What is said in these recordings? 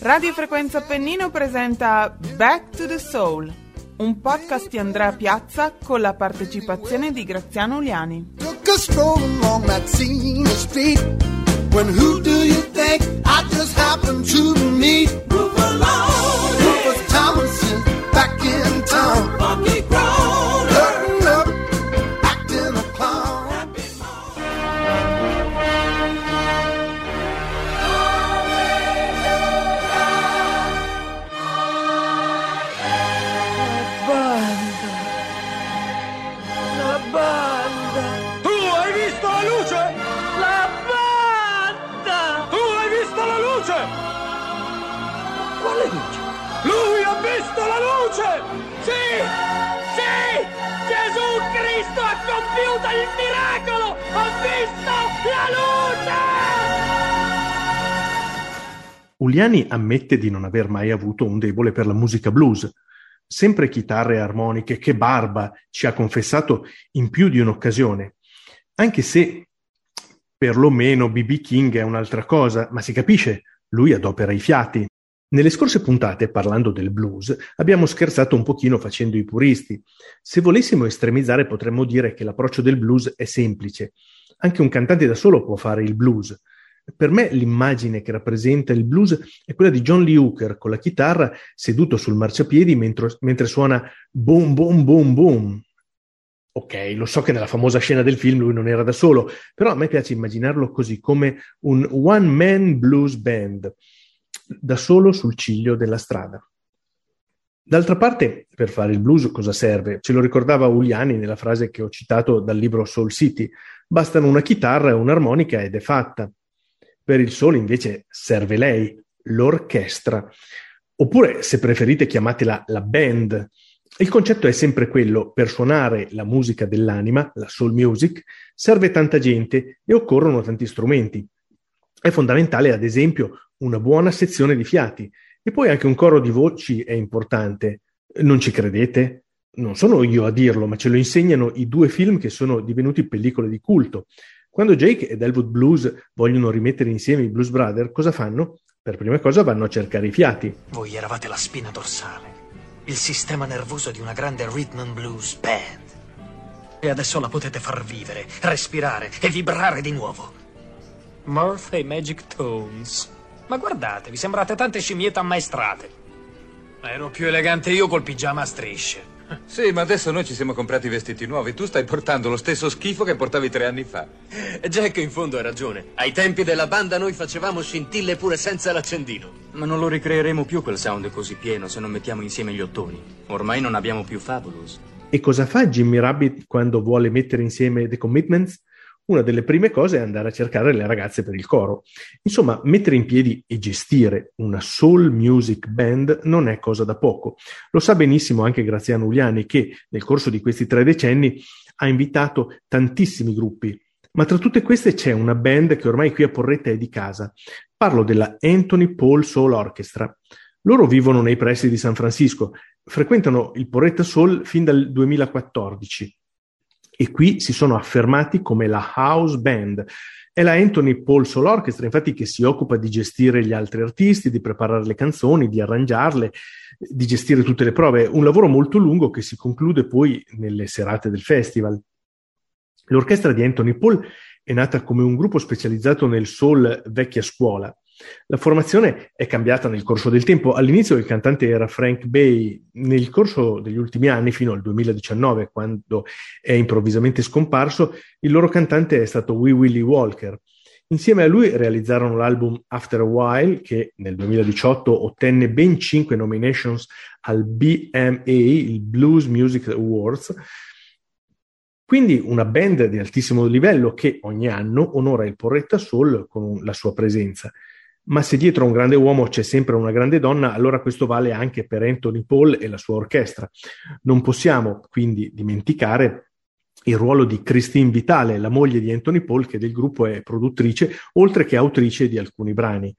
Radio Frequenza Appennino presenta Back to the Soul, un podcast di Andrea Piazza con la partecipazione di Graziano Uliani. Along When who do you think I just happened to meet? Rufus Thomas compiuto il miracolo! Ho visto la luce! Uliani ammette di non aver mai avuto un debole per la musica blues. Sempre chitarre e armoniche, che barba, ci ha confessato in più di un'occasione. Anche se perlomeno BB King è un'altra cosa, ma si capisce, lui adopera i fiati. Nelle scorse puntate, parlando del blues, abbiamo scherzato un pochino facendo i puristi. Se volessimo estremizzare potremmo dire che l'approccio del blues è semplice. Anche un cantante da solo può fare il blues. Per me l'immagine che rappresenta il blues è quella di John Lee Hooker con la chitarra seduto sul marciapiedi mentre, mentre suona boom boom boom boom. Ok, lo so che nella famosa scena del film lui non era da solo, però a me piace immaginarlo così, come un one-man blues band da solo sul ciglio della strada. D'altra parte, per fare il blues cosa serve? Ce lo ricordava Uliani nella frase che ho citato dal libro Soul City. Bastano una chitarra e un'armonica ed è fatta. Per il solo invece serve lei, l'orchestra. Oppure, se preferite, chiamatela la band. Il concetto è sempre quello, per suonare la musica dell'anima, la soul music, serve tanta gente e occorrono tanti strumenti. È fondamentale, ad esempio, una buona sezione di fiati e poi anche un coro di voci è importante. Non ci credete? Non sono io a dirlo, ma ce lo insegnano i due film che sono divenuti pellicole di culto. Quando Jake ed Elwood Blues vogliono rimettere insieme i Blues Brothers, cosa fanno? Per prima cosa vanno a cercare i fiati. Voi eravate la spina dorsale, il sistema nervoso di una grande rhythm and blues band. E adesso la potete far vivere, respirare e vibrare di nuovo. Murph e Magic Tones. Ma guardate, vi sembrate tante scimmiette ammaestrate. Ero più elegante io col pigiama a strisce. Sì, ma adesso noi ci siamo comprati vestiti nuovi. Tu stai portando lo stesso schifo che portavi tre anni fa. Jack in fondo ha ragione. Ai tempi della banda noi facevamo scintille pure senza l'accendino. Ma non lo ricreeremo più quel sound così pieno se non mettiamo insieme gli ottoni. Ormai non abbiamo più Fabulous. E cosa fa Jimmy Rabbit quando vuole mettere insieme The Commitments? Una delle prime cose è andare a cercare le ragazze per il coro. Insomma, mettere in piedi e gestire una soul music band non è cosa da poco. Lo sa benissimo anche Graziano Uliani che nel corso di questi tre decenni ha invitato tantissimi gruppi. Ma tra tutte queste c'è una band che ormai qui a Porretta è di casa. Parlo della Anthony Paul Soul Orchestra. Loro vivono nei pressi di San Francisco, frequentano il Porretta Soul fin dal 2014 e qui si sono affermati come la house band. È la Anthony Paul Soul Orchestra, infatti, che si occupa di gestire gli altri artisti, di preparare le canzoni, di arrangiarle, di gestire tutte le prove. Un lavoro molto lungo che si conclude poi nelle serate del festival. L'orchestra di Anthony Paul è nata come un gruppo specializzato nel soul vecchia scuola. La formazione è cambiata nel corso del tempo. All'inizio il cantante era Frank Bay, nel corso degli ultimi anni, fino al 2019, quando è improvvisamente scomparso, il loro cantante è stato Wee Willie Walker. Insieme a lui realizzarono l'album After a While, che nel 2018 ottenne ben cinque nominations al BMA, il Blues Music Awards. Quindi una band di altissimo livello che ogni anno onora il Porretta Soul con la sua presenza ma se dietro a un grande uomo c'è sempre una grande donna, allora questo vale anche per Anthony Paul e la sua orchestra. Non possiamo quindi dimenticare il ruolo di Christine Vitale, la moglie di Anthony Paul, che del gruppo è produttrice, oltre che autrice di alcuni brani.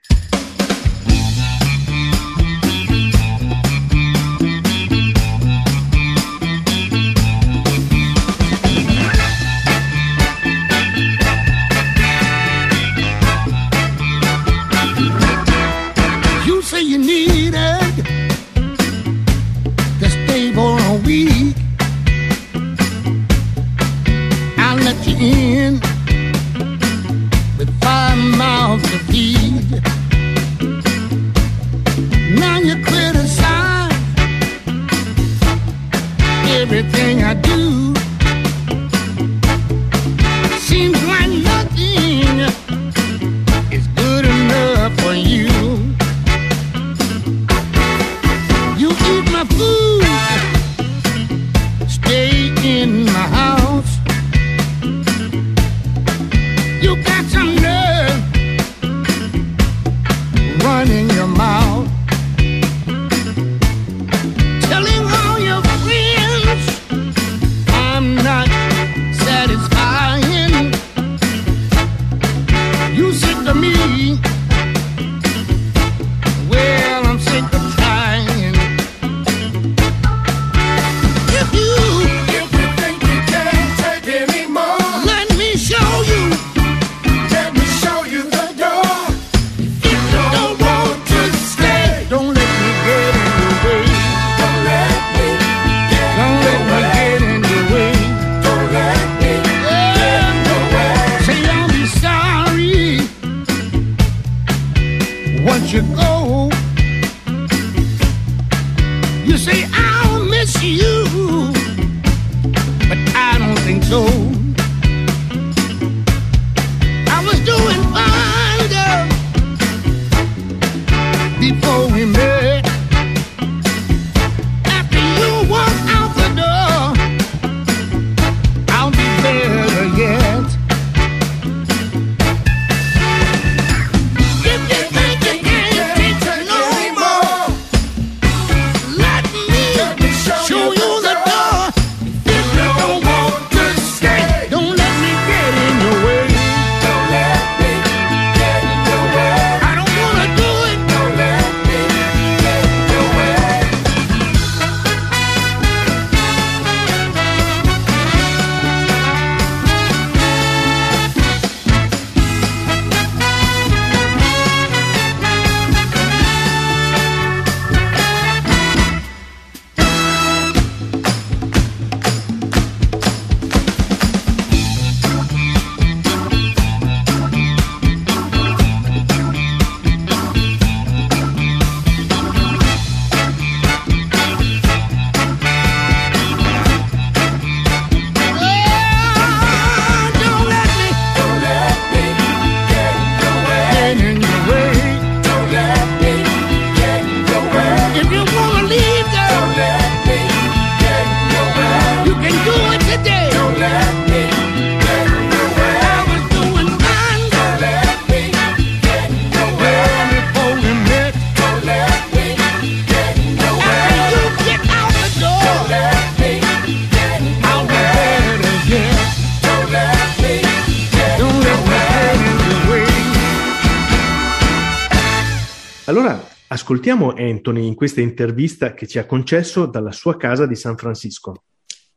Ascoltiamo Anthony in questa intervista che ci ha concesso dalla sua casa di San Francisco.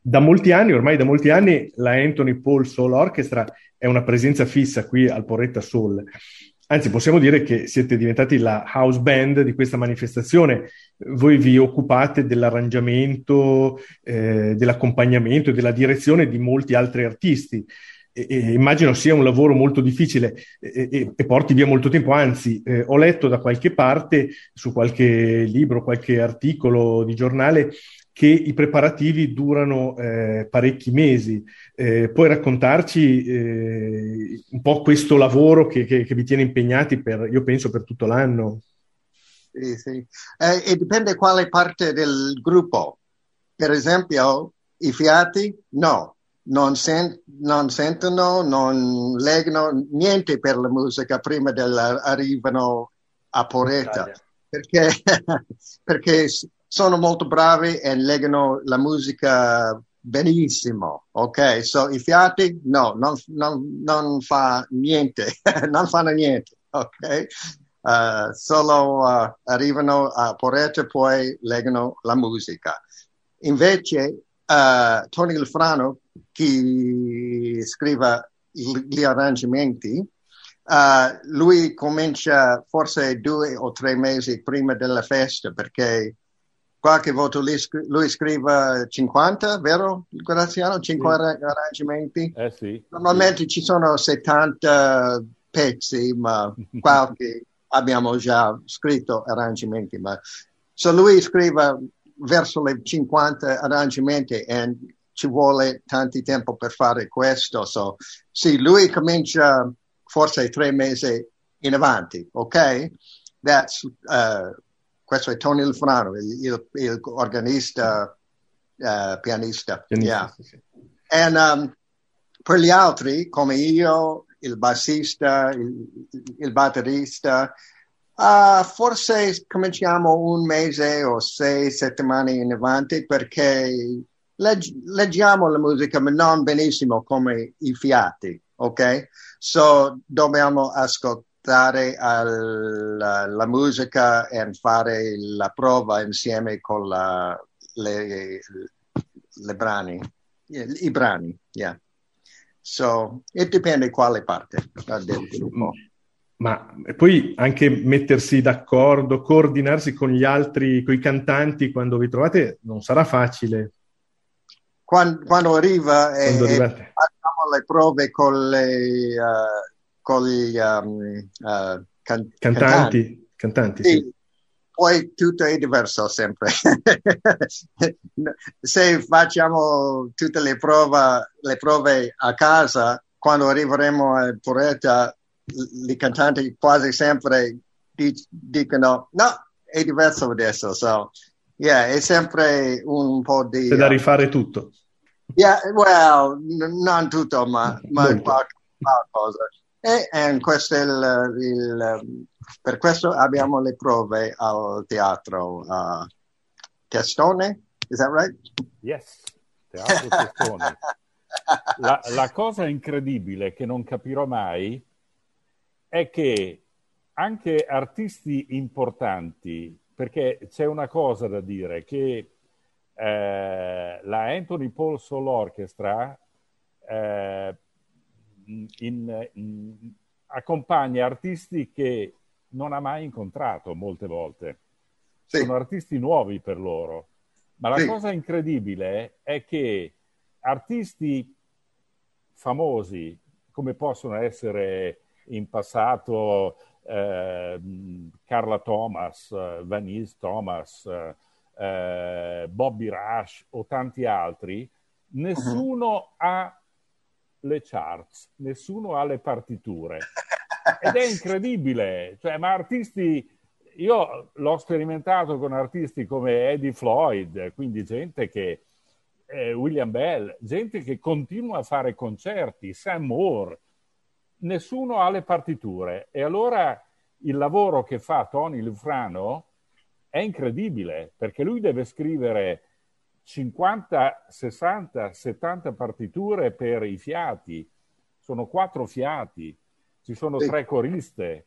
Da molti anni, ormai da molti anni, la Anthony Paul Soul Orchestra è una presenza fissa qui al Porretta Soul. Anzi, possiamo dire che siete diventati la house band di questa manifestazione. Voi vi occupate dell'arrangiamento, eh, dell'accompagnamento e della direzione di molti altri artisti e, immagino sia un lavoro molto difficile e, e porti via molto tempo, anzi eh, ho letto da qualche parte, su qualche libro, qualche articolo di giornale, che i preparativi durano eh, parecchi mesi. Eh, puoi raccontarci eh, un po' questo lavoro che, che, che, vi tiene impegnati per, io penso, per tutto l'anno? Sì, sì. Eh, e dipende quale parte del gruppo. Per esempio, i fiati, no, non, sen- non, sentono, non leggono niente per la musica prima arrivano a Poretta, perché, perché sono molto bravi e leggono la musica benissimo, ok? So i fiati, no, non, non, non fa niente, non fanno niente, ok? Uh, solo uh, arrivano a Poretta e poi leggono la musica. Invece uh, Tony Lufrano chi scrive gli arrangiamenti, uh, lui comincia forse due o tre mesi prima della festa perché qualche volta lui, lui scrive 50, vero Graziano? 50 sì. arrangiamenti? Eh sì. Normalmente sì. ci sono 70 pezzi, ma qualche abbiamo già scritto arrangiamenti. Ma... So lui scrive verso le 50 arrangiamenti e ci vuole tanto tempo per fare questo. So, sì, lui comincia forse tre mesi in avanti, ok? Uh, questo è Tony Lufrano, il, il, il organista, uh, pianista. pianista yeah. sì, sì. And, um, per gli altri, come io, il bassista, il, il batterista. Uh, forse cominciamo un mese o sei settimane in avanti perché legg- leggiamo la musica ma non benissimo come i fiati, ok? So dobbiamo ascoltare al, la, la, musica e fare la prova insieme con la, le, le brani, i brani, yeah. So, e dipende quale parte del gruppo. Ma poi anche mettersi d'accordo, coordinarsi con gli altri, con i cantanti quando vi trovate non sarà facile. Quando, quando arriva e, e facciamo le prove con, le, uh, con gli um, uh, can- cantanti, cantanti, cantanti sì. Sì poi tutto è diverso sempre. Se facciamo tutte le prove, le prove a casa, quando arriveremo a Poretta, i cantanti quasi sempre dicono no, è diverso adesso. So, yeah, è sempre un po' di... C'è da rifare tutto. Yeah, well, n- non tutto, ma, ma qualcosa. E, e questo è il, il per questo abbiamo le prove al teatro uh, Testone, is that right? Yes, teatro Testone. La, la cosa incredibile che non capirò mai è che anche artisti importanti, perché c'è una cosa da dire, che eh, la Anthony Paul Soul Orchestra eh, in, in, accompagna artisti che non ha mai incontrato molte volte. Sì. Sono artisti nuovi per loro. Ma la sì. cosa incredibile è che artisti famosi, come possono essere in passato eh, Carla Thomas, Vanise Thomas, eh, Bobby Rush o tanti altri, nessuno uh-huh. ha le charts, nessuno ha le partiture. Ed è incredibile, cioè, ma artisti, io l'ho sperimentato con artisti come Eddie Floyd, quindi gente che, eh, William Bell, gente che continua a fare concerti, Sam Moore, nessuno ha le partiture. E allora il lavoro che fa Tony Lufrano è incredibile, perché lui deve scrivere 50, 60, 70 partiture per i fiati, sono quattro fiati, ci sono sì. tre coriste,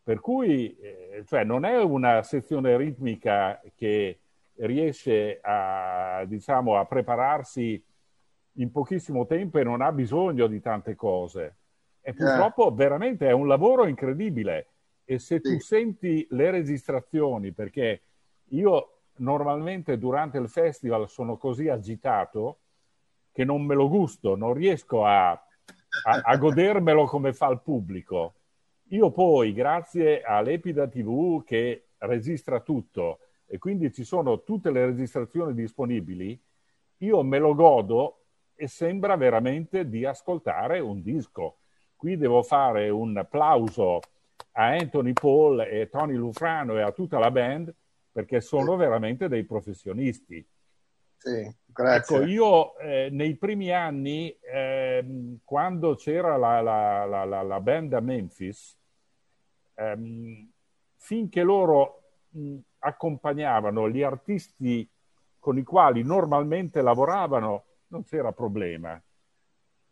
per cui eh, cioè, non è una sezione ritmica che riesce a, diciamo, a prepararsi in pochissimo tempo e non ha bisogno di tante cose. E purtroppo yeah. veramente è un lavoro incredibile. E se sì. tu senti le registrazioni, perché io normalmente durante il festival sono così agitato che non me lo gusto, non riesco a, a, a godermelo come fa il pubblico. Io poi, grazie all'Epida TV che registra tutto e quindi ci sono tutte le registrazioni disponibili, io me lo godo e sembra veramente di ascoltare un disco. Qui devo fare un applauso a Anthony Paul e Tony Lufrano e a tutta la band perché sono veramente dei professionisti. Sì, grazie. Ecco, io eh, nei primi anni, eh, quando c'era la, la, la, la, band a Memphis, ehm, finché loro mh, accompagnavano gli artisti con i quali normalmente lavoravano, non c'era problema.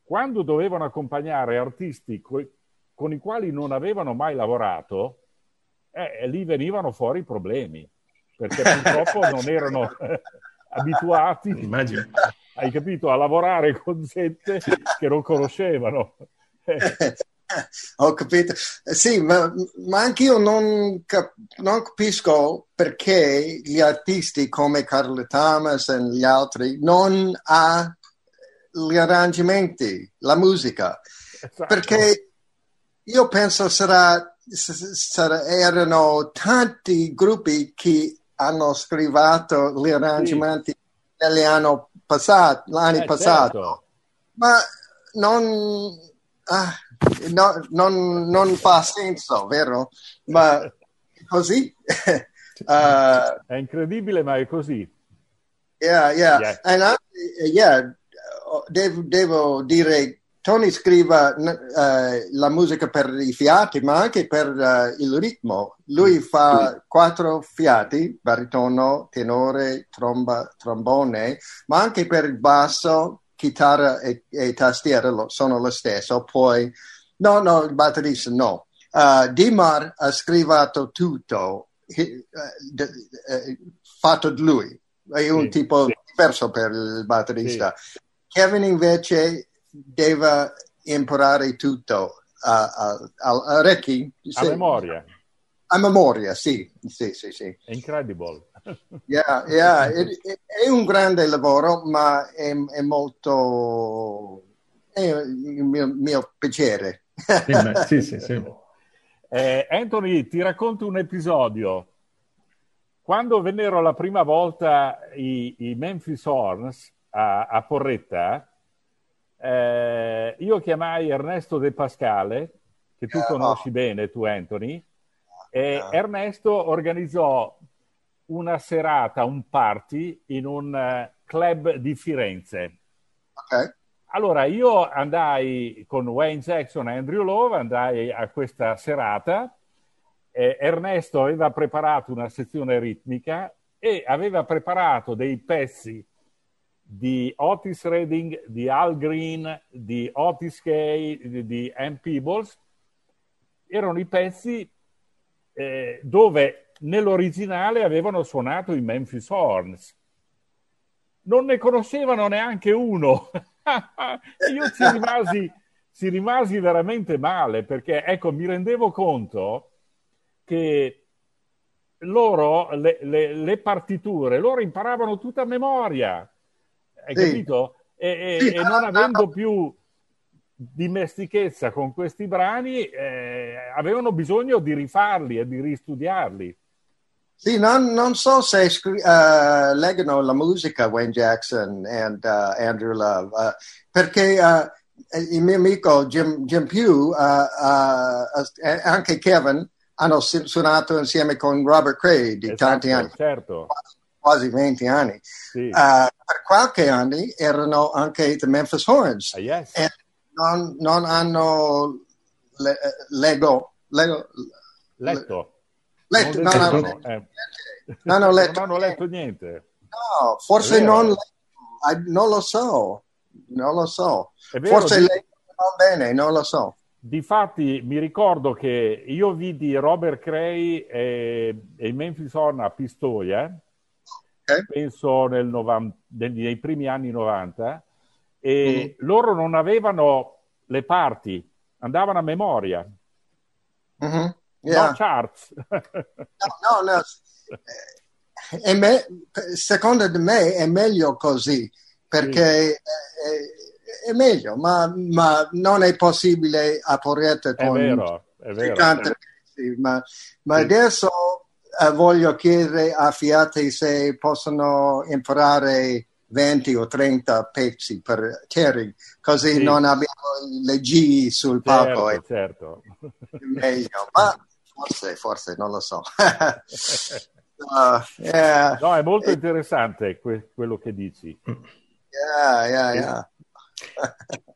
Quando dovevano accompagnare artisti co- con i quali non avevano mai lavorato, eh, lì venivano fuori i problemi perché purtroppo non erano eh, abituati, Immagino. hai capito, a lavorare con gente che non conoscevano. Ho capito. Sì, ma, ma anche io non, cap- non, capisco perché gli artisti come Carlo Thomas e gli altri non hanno gli arrangiamenti, la musica. Esatto. Perché io penso sarà, sarà, erano tanti gruppi che hanno scritto gli arrangiamenti sì. negli anni passati, l'anno eh, passato, certo. ma non, ah, no, non, non, fa senso, vero? Ma così. uh, è incredibile, ma è così. Yeah, yeah. yeah. And I, yeah, devo, devo dire Tony scrive uh, la musica per i fiati, ma anche per uh, il ritmo. Lui fa quattro fiati, baritono, tenore, tromba, trombone, ma anche per il basso, chitarra e, e tastiera lo, sono lo stesso. Poi, no, no, il batterista no. Uh, Dimar ha scritto tutto, fatto da lui. È un sì, tipo diverso per il batterista. Sì. Kevin invece deve imparare tutto a, a, a orecchi. A memoria. A memoria, sì, sì, sì, sì. È incredible. Yeah, yeah. È, è, un grande lavoro, ma è, è molto... è il mio, mio piacere. sì, sì, sì. Eh, Anthony, ti racconto un episodio. Quando vennero la prima volta i, i Memphis Horns a, a Porretta, eh, io chiamai Ernesto De Pascale, che tu conosci bene, tu Anthony, e Ernesto organizzò una serata, un party in un uh, club di Firenze. Okay. Allora io andai con Wayne Jackson e Andrew Love, andai a questa serata. Eh, Ernesto aveva preparato una sezione ritmica e aveva preparato dei pezzi di Otis Redding, di Al Green, di Otis Kay, di, Ann Peebles, erano i pezzi eh, dove nell'originale avevano suonato i Memphis Horns. Non ne conoscevano neanche uno. Io ci rimasi, ci rimasi veramente male perché, ecco, mi rendevo conto che loro, le, le, le partiture, loro imparavano tutta a memoria hai sì. capito? E, sì, e non avendo più dimestichezza con questi brani, eh, avevano bisogno di rifarli e di ristudiarli. Sì, non, non so se uh, leggono la musica Wayne Jackson e uh, Andrew Love, uh, perché uh, il mio amico Jim, Jim Pugh e anche Kevin hanno suonato insieme con Robert Cray di esatto, tanti anni. Certo quasi 20 anni. Sì. Uh, per qualche anno erano anche The Memphis Horns uh, yes. e non, non hanno le, lego, lego, letto. letto non, no, no, eh. non, hanno letto, non hanno letto niente. No, forse non, non lo so, non lo so. Forse di... leggono bene, non lo so. Difatti mi ricordo che io vidi Robert Cray e, e i Memphis Horn a Pistoia okay. penso nel 90, nei primi anni 90, e mm. loro non avevano le parti, andavano a memoria. Mm-hmm. Yeah. No charts. no, no, no. Eh, me, secondo me è meglio così, perché sì. è, è, meglio, ma, ma, non è possibile a Porretta con... È vero, è vero. ma, ma sì. adesso uh, voglio chiedere a Fiat se possono imparare 20 o 30 pezzi per Terry, così sì. non abbiamo le G sul palco. Certo, certo. Meglio, ma forse, forse, non lo so. uh, yeah. No, è molto interessante que- quello che dici. Yeah, yeah, yeah.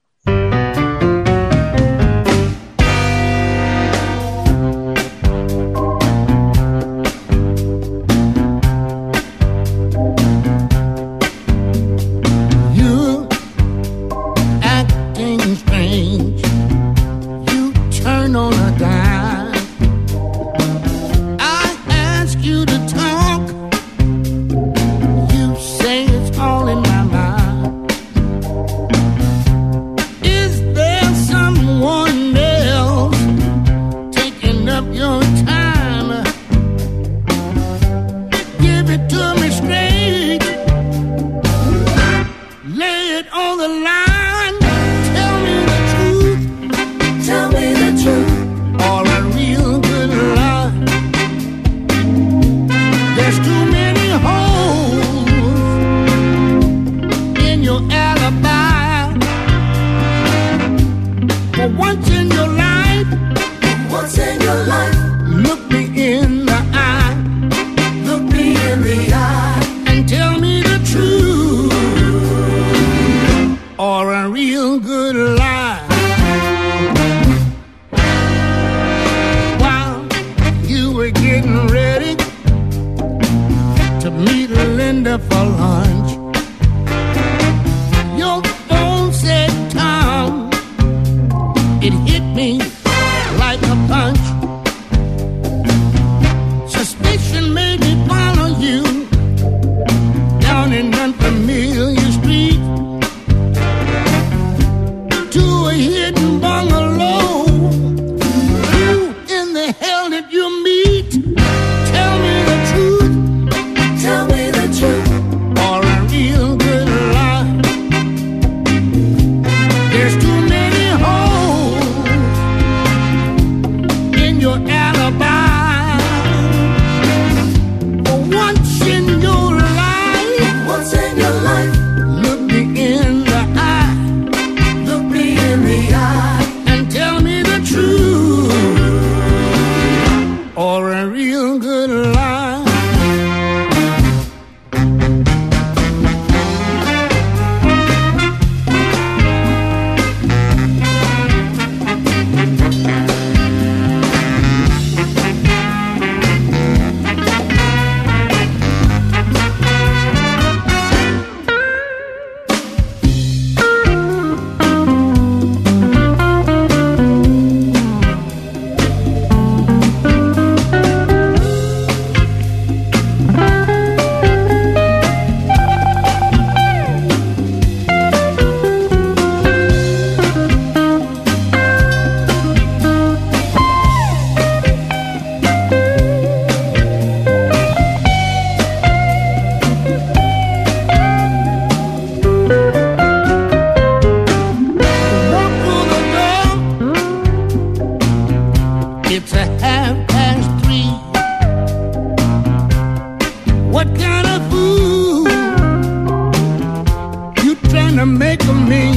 to make of me?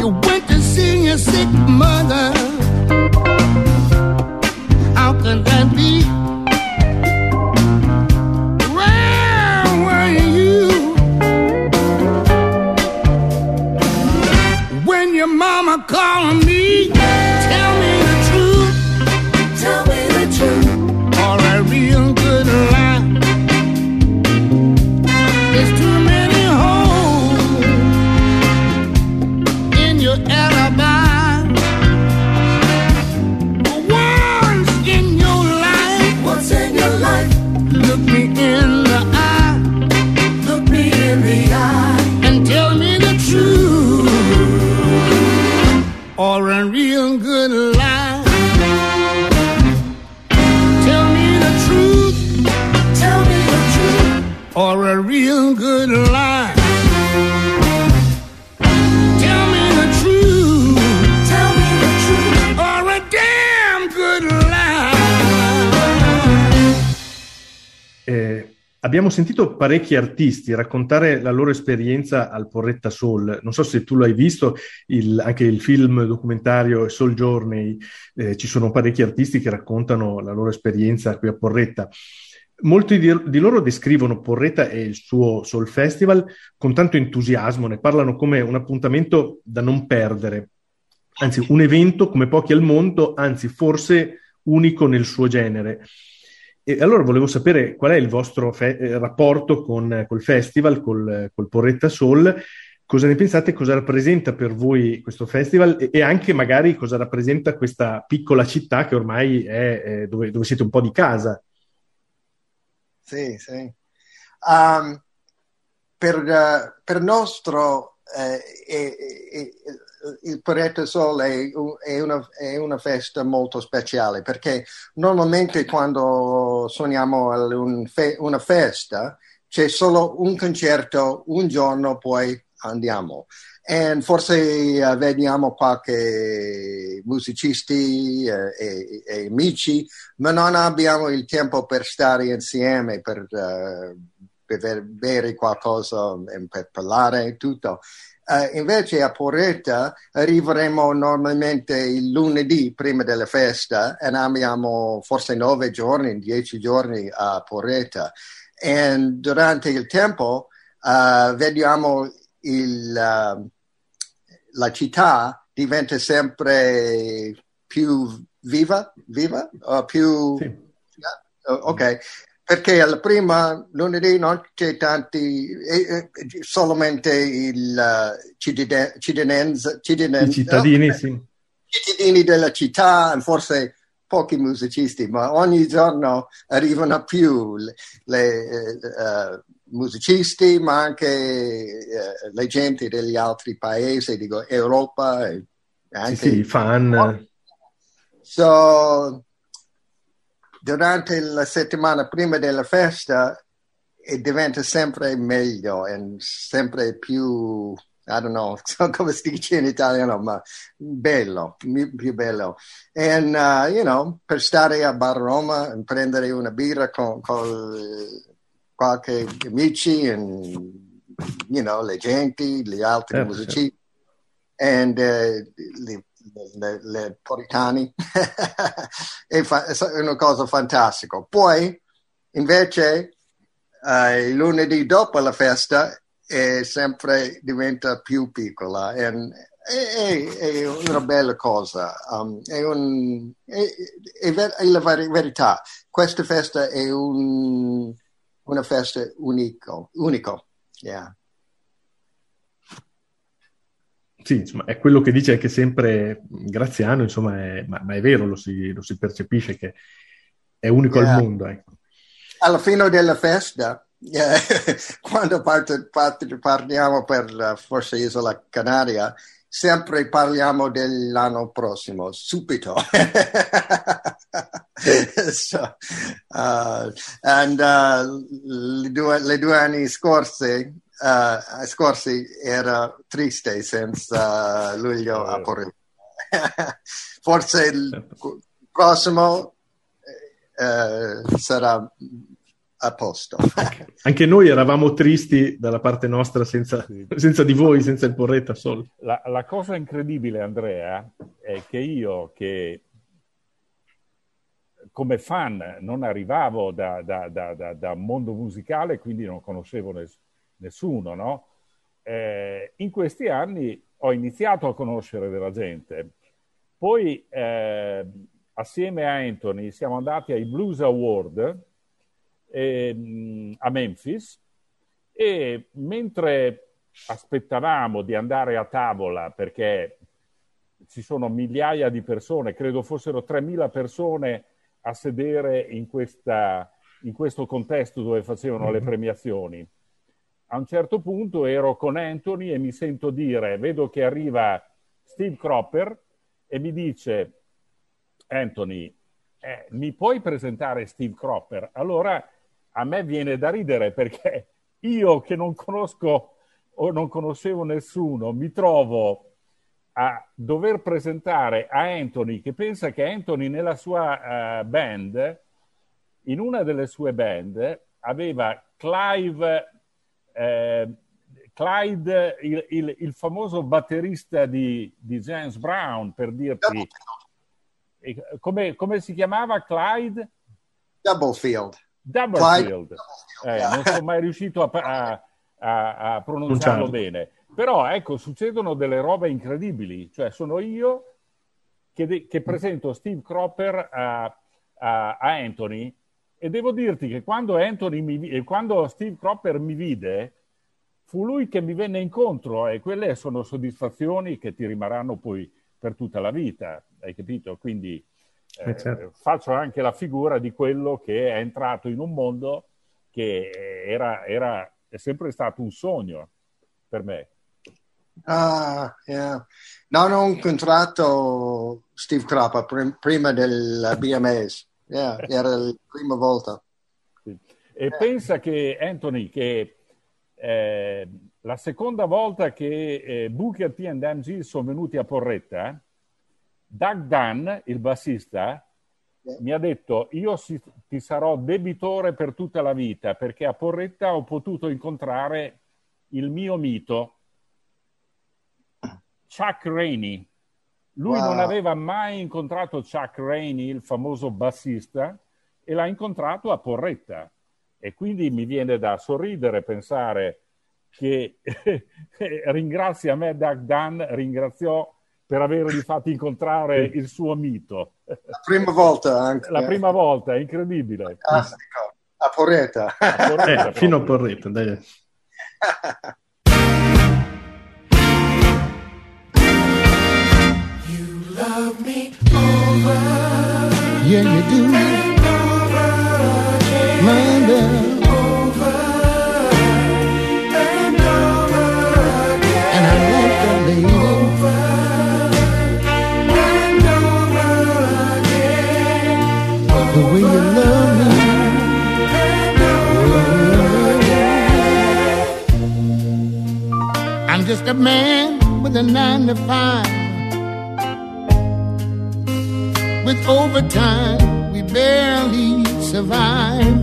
You went to see your sick mother. How can that be? Where were you when your mama called abbiamo sentito parecchi artisti raccontare la loro esperienza al Porretta Soul. Non so se tu l'hai visto, il- anche il film documentario Soul Journey, eh, ci sono parecchi artisti che raccontano la loro esperienza qui a Porretta. Molti di, di loro descrivono Porretta e il suo Soul Festival con tanto entusiasmo, ne parlano come un appuntamento da non perdere, anzi un evento come pochi al mondo, anzi forse unico nel suo genere. E allora volevo sapere qual è il vostro fe- eh, rapporto con, col festival, col, col Porretta Soul, cosa ne pensate, cosa rappresenta per voi questo festival e, e anche magari cosa rappresenta questa piccola città che ormai è eh, dove, dove siete un po' di casa. Sì, sì. Um, per, eh, per nostro eh, è- è- è- il Porretta Sol è, un- è una, è una festa molto speciale perché normalmente quando suoniamo un fe- una festa c'è solo un concerto un giorno poi andiamo. E forse eh, vediamo qualche musicisti eh, e, e amici ma non abbiamo il tempo per stare insieme per, eh, per bere qualcosa e per parlare tutto eh, invece a Porretta arriveremo normalmente il lunedì prima della festa e abbiamo forse nove giorni, dieci giorni a Porretta. E durante il tempo eh, vediamo il, eh, la città diventa sempre più viva, viva? Più... Oh, Ok, perché alla prima lunedì non c'è tanti, eh, eh, solamente il eh, cittadin- cittadinanza- cittadin- I cittadini, oh, sì. cittadini della città, forse pochi musicisti, ma ogni giorno arrivano più le, le, eh, eh, musicisti, ma anche eh, le gente degli altri paesi, dico Europa e Sì, anche sì, i fan. So, durante la settimana prima della festa e diventa sempre meglio e sempre più, I don't know come si dice in italiano, ma bello, più bello. E, uh, you know, per stare a Bar Roma e prendere una birra con, con qualche amici e, you know, le genti, gli altri Certo, musicisti e eh, le, le, puritani è, fa- è una cosa fantastica. Poi invece eh, il lunedì dopo la festa è sempre diventa più piccola e, è, è- una bella cosa. Um, è, un- è ver- è la ver- verità. Questa festa è un- una festa unico, unico. Yeah. Sì, insomma, è quello che dice anche sempre Graziano, insomma, è- ma, ma è vero, lo si, lo si percepisce che è unico Yeah. al mondo. ecco. alla fine della festa, eh, quando parte- parte- parliamo per forse Isola Canaria, sempre parliamo dell'anno prossimo, subito. so, uh, and uh, le, due, le due anni scorsi, uh, scorsi era triste senza luglio a Porto. forse il prossimo eh, sarà a posto. Anche noi eravamo tristi dalla parte nostra senza, senza di voi, senza il Porretta solo. La, la, cosa incredibile, Andrea, è che io che come fan non arrivavo da, da, da, da mondo musicale, quindi non conoscevo ness- nessuno, no? Eh, in questi anni ho iniziato a conoscere della gente. Poi, eh, assieme a Anthony, siamo andati ai Blues Award eh, a Memphis e mentre aspettavamo di andare a tavola perché ci sono migliaia di persone, credo fossero 3.000 persone a sedere in, questa, in questo contesto dove facevano le mm-hmm. premiazioni. A un certo punto ero con Anthony e mi sento dire, vedo che arriva Steve Cropper e mi dice, Anthony, eh, mi puoi presentare Steve Cropper? Allora a me viene da ridere perché io che non conosco o non conoscevo nessuno, mi trovo a dover presentare a Anthony, che pensa che Anthony nella sua uh, band, in una delle sue band, aveva Clive, eh, Clyde, il, il, il, famoso batterista di, di, James Brown, per dirti. Come, come si chiamava Clyde? Doublefield. Doublefield. Eh, non sono mai riuscito a, a, a pronunciarlo bene. Però ecco, succedono delle robe incredibili. Cioè, sono io che, de- che presento Steve Cropper a, a, a, Anthony e devo dirti che quando, mi, quando Steve Cropper mi vide, fu lui che mi venne incontro e quelle sono soddisfazioni che ti rimarranno poi per tutta la vita, hai capito? Quindi eh, eh, certo. faccio anche la figura di quello che è entrato in un mondo che era, era è sempre stato un sogno per me. Ah, yeah. Non ho incontrato Steve Cropper prim- prima del BMAs. Yeah, era la prima volta. Sì. E yeah. pensa che, Anthony, che eh, la seconda volta che eh, Booker T e MG sono venuti a Porretta, Doug Dunn, il bassista, yeah. mi ha detto io si, ti sarò debitore per tutta la vita perché a Porretta ho potuto incontrare il mio mito, Chuck Rainey. Lui wow. non aveva mai incontrato Chuck Rainey, il famoso bassista, e l'ha incontrato a Porretta. E quindi mi viene da sorridere pensare che ringrazia me Doug Dunn, ringraziò per avergli fatto incontrare il suo mito. La prima volta anche. La prima volta, è incredibile. Fantastico. A Porretta. A Porretta eh, fino a Porretta, dai. Yeah, you do. I'm just a man with a nine to five. With overtime, we barely survive.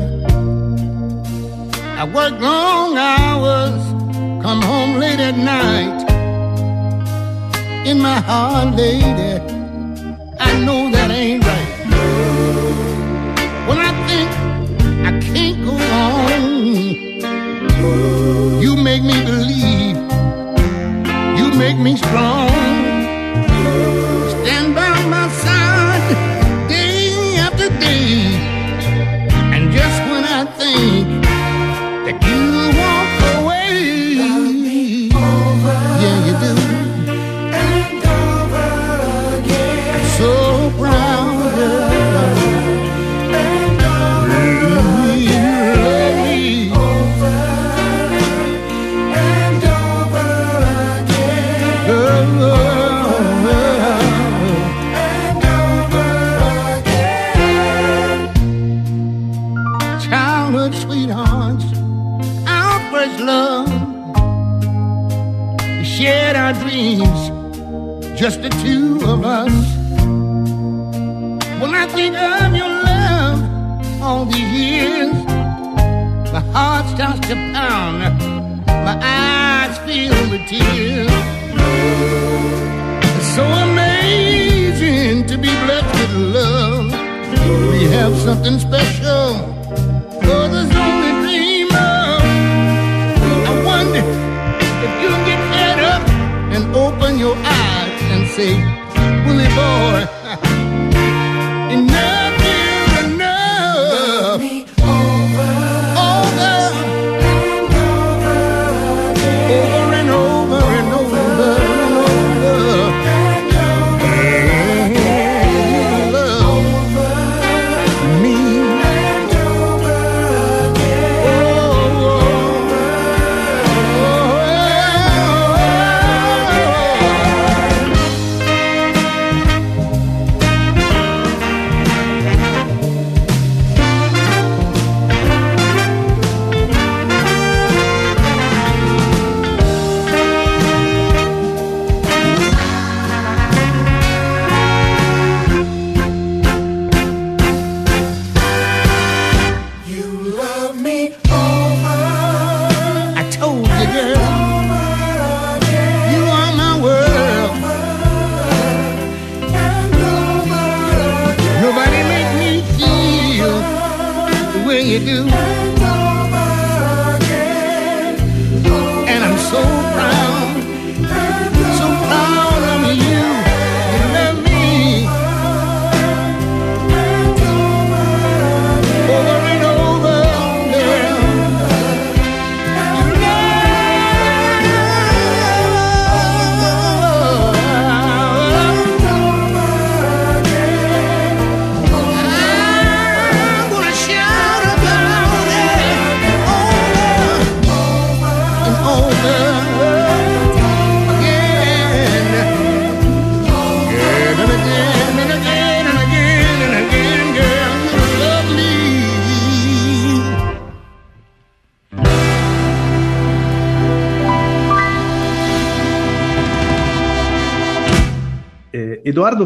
I work long hours, come home late at night. In my heart, lady, I know that ain't right. When I think I can't go on, you make me believe you make me strong. That you the two of us. When I think of your love all these years, my heart starts to pound, my eyes fill with tears. It's so amazing to be blessed with love. We have something special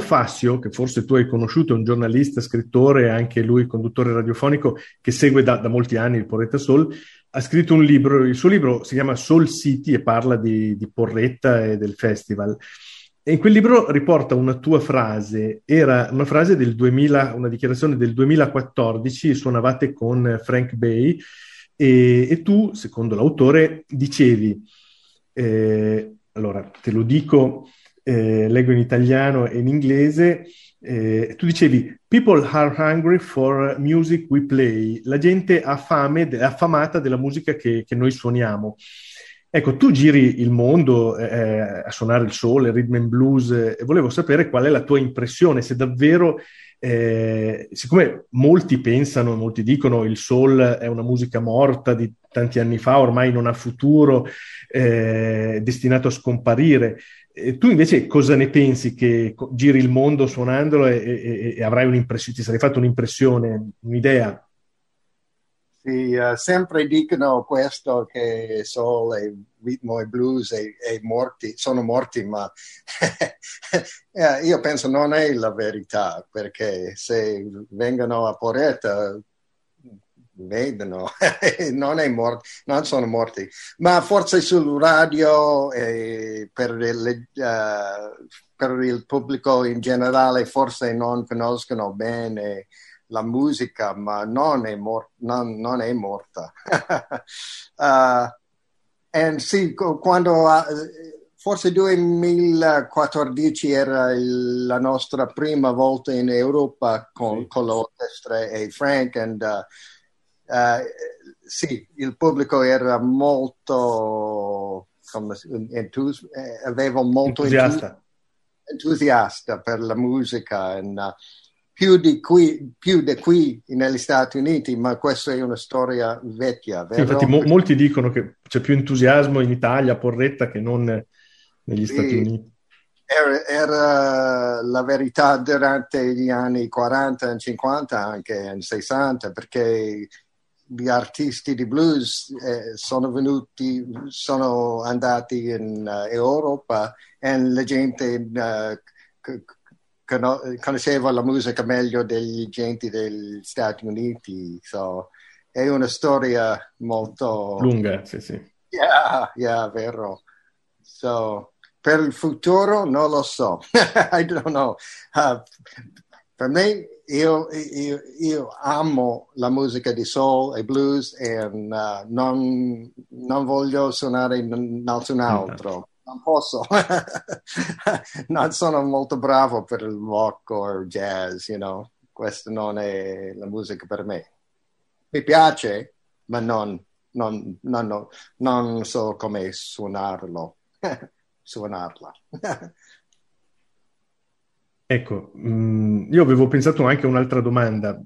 Fassio, che forse tu hai conosciuto, è un giornalista, scrittore, anche lui conduttore radiofonico, che segue da, da molti anni il Porretta Soul, ha scritto un libro, il suo libro si chiama Soul City e parla di, di Porretta e del festival. E in quel libro riporta una tua frase, era una frase del 2000, una dichiarazione del 2014, suonavate con Frank Bay, e, e tu, secondo l'autore, dicevi, eh, allora te lo dico, eh, leggo in italiano e in inglese, eh, tu dicevi People are hungry for music we play, la gente ha fame, è affamata della musica che, che noi suoniamo. Ecco, tu giri il mondo eh, a suonare il soul, il rhythm and blues, eh, e volevo sapere qual è la tua impressione, se davvero, eh, siccome molti pensano, molti dicono il soul è una musica morta di tanti anni fa, ormai non ha futuro, eh, destinato a scomparire, e tu invece cosa ne pensi che giri il mondo suonandolo e, e- e avrai un'impressione, ti sarei fatto un'impressione, un'idea? Sì, eh, sempre dicono questo che soul e ritmo e blues e, e morti, sono morti, ma eh, io penso non è la verità, perché se vengono a Poretta vedono, non, morto, non sono morti, ma forse sul radio e per il, eh, per il pubblico in generale forse non conoscono bene la musica, ma non è, mor- non, non è morta. Uh, e sì, quando uh, forse 2014 era il- la nostra prima volta in Europa con, con l'orchestra e Frank, and, uh, uh, sì, il pubblico era molto come entus- eh, aveva molto Entusiasta. entusiasta per la musica. and, uh, più di qui, più di qui negli Stati Uniti, ma questa è una storia vecchia, Sì, infatti mo- molti dicono che c'è più entusiasmo in Italia Porretta che non negli Sì. Stati Uniti. Era, era la verità durante gli anni 40 e 50, anche in 60, perché gli artisti di blues eh, sono venuti, sono andati in eh, Europa e la gente eh, c- conosceva la musica meglio degli agenti degli Stati Uniti. So, è una storia molto lunga, sì, sì. Yeah, yeah, vero. So, per il futuro non lo so. I don't know. Uh, per me, io, io, io, amo la musica di soul e blues e uh, non, non, voglio suonare nessun altro. Non posso. non sono molto bravo per il rock o jazz, you know. Questa non è la musica per me. Mi piace, ma non, non, non, non so come suonarlo. suonarla. ecco, mm, io avevo pensato anche a un'altra domanda.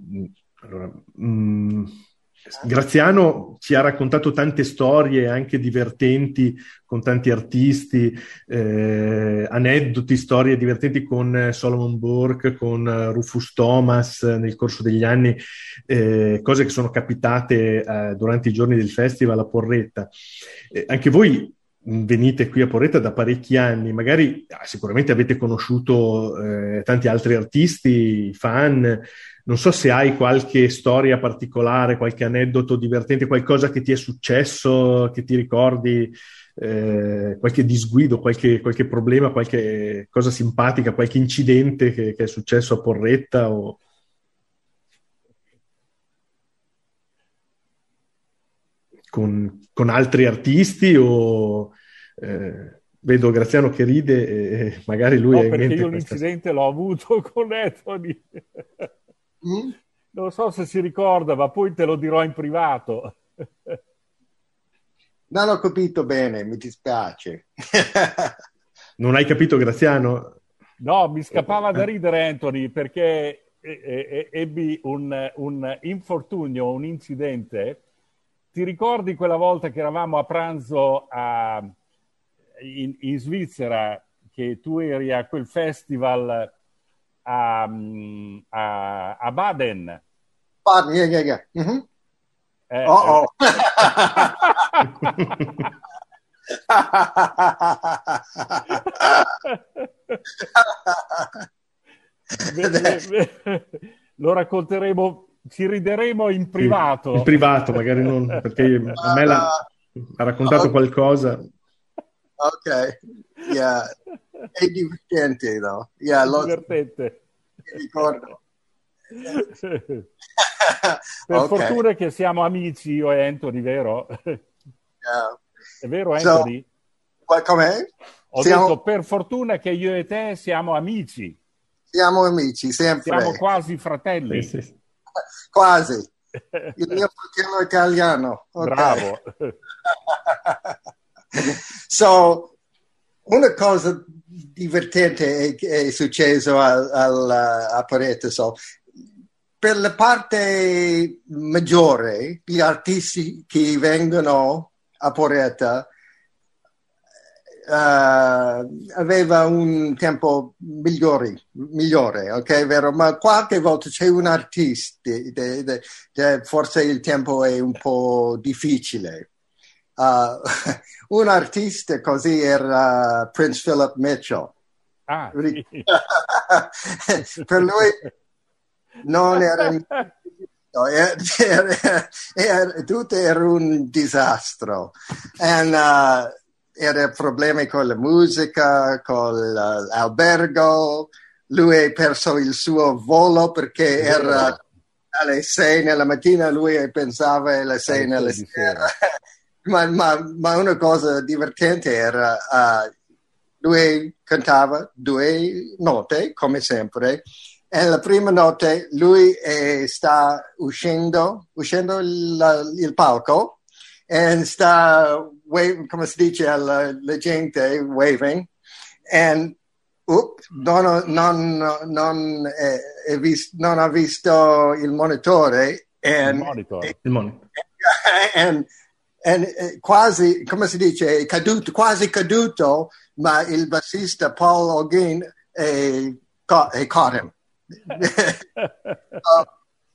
Allora, mh, mm, Graziano ci ha raccontato tante storie anche divertenti con tanti artisti, eh, aneddoti, storie divertenti con Solomon Burke, con Rufus Thomas nel corso degli anni, eh, cose che sono capitate eh, durante i giorni del festival a Porretta. Eh, anche voi venite qui a Porretta da parecchi anni, magari ah, sicuramente avete conosciuto eh, tanti altri artisti, fan, non so se hai qualche storia particolare, qualche aneddoto divertente, qualcosa che ti è successo, che ti ricordi, eh, qualche disguido, qualche, qualche, problema, qualche cosa simpatica, qualche incidente che, che è successo a Porretta o... Con, con altri artisti o eh, vedo Graziano che ride e magari lui no, perché io l'incidente l'ho avuto con Anthony. Mm? Non so se si ricorda, ma poi te lo dirò in privato. Non ho capito bene, mi dispiace. non hai capito, Graziano? No, mi scappava da ridere Anthony perché ebbi un, un infortunio, un incidente. Ti ricordi quella volta che eravamo a pranzo a, in, in Svizzera, che tu eri a quel festival a, a, a Baden? Baden, yeah, yeah, yeah. Mm-hmm. Eh, oh, oh. Lo racconteremo, ci rideremo in privato. In privato, magari non, perché a me l'ha, ha raccontato okay. qualcosa. Ok, yeah. È divertente, no? Yeah, lo... Divertente. ricordo. per okay. fortuna che siamo amici io e Anthony, vero? Yeah. È vero Anthony? So, com'è? Ho siamo... detto per fortuna che io e te siamo amici. Siamo amici, sempre. Siamo quasi fratelli. Sì, sì. Quasi. Il mio fratello italiano. Okay. Bravo. so, una cosa divertente è, è successo al, al, a Pareto. So. Per la parte maggiore, gli artisti che vengono a Poretta uh, aveva un tempo migliore, migliore, ok, vero? Ma qualche volta c'è un artista, de, forse il tempo è un po' difficile. Uh, un artista così era Prince Philip Mitchell. Ah, sì. per lui non era, era, era, era tutto era un disastro. And, uh, era problemi con la musica, con l'albergo. Lui ha perso il suo volo perché era alle 6 nella mattina, lui pensava alle 6 nella sera ma, ma, ma, una cosa divertente era uh, lui cantava due note come sempre e la prima notte lui è, sta uscendo uscendo il, il palco e sta wave, come si dice alla gente waving e up, non, non, non, eh, vis, non, ha visto il monitore il monitor. E, il monitor. And, eh, quasi, come si dice, caduto, quasi caduto, ma il bassista Paul Ogin è, è caught him.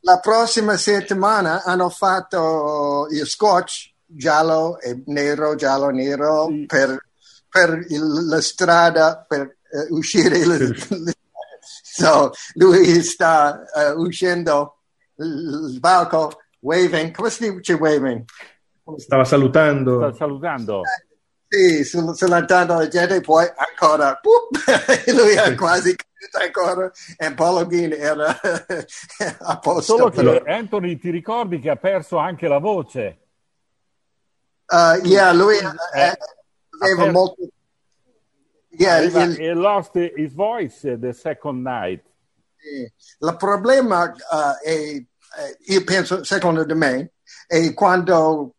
la prossima settimana hanno fatto il scotch giallo e nero, giallo e nero sì. per, per il, la strada per uh, uscire il, So lui sta uh, uscendo il palco, waving. Come si dice waving? Stava salutando. Sta salutando. Sì, sul- salutando la gente, poi ancora, pup, lui è quasi caduto ancora e Paolo Ghin era a posto. Solo che però. Anthony ti ricordi che ha perso anche la voce. Uh, yeah, lui eh, Eh, aveva molto... Yeah, Aveva- il- he lost his voice the second night. Sì. Il problema eh, è, io penso, secondo me, è quando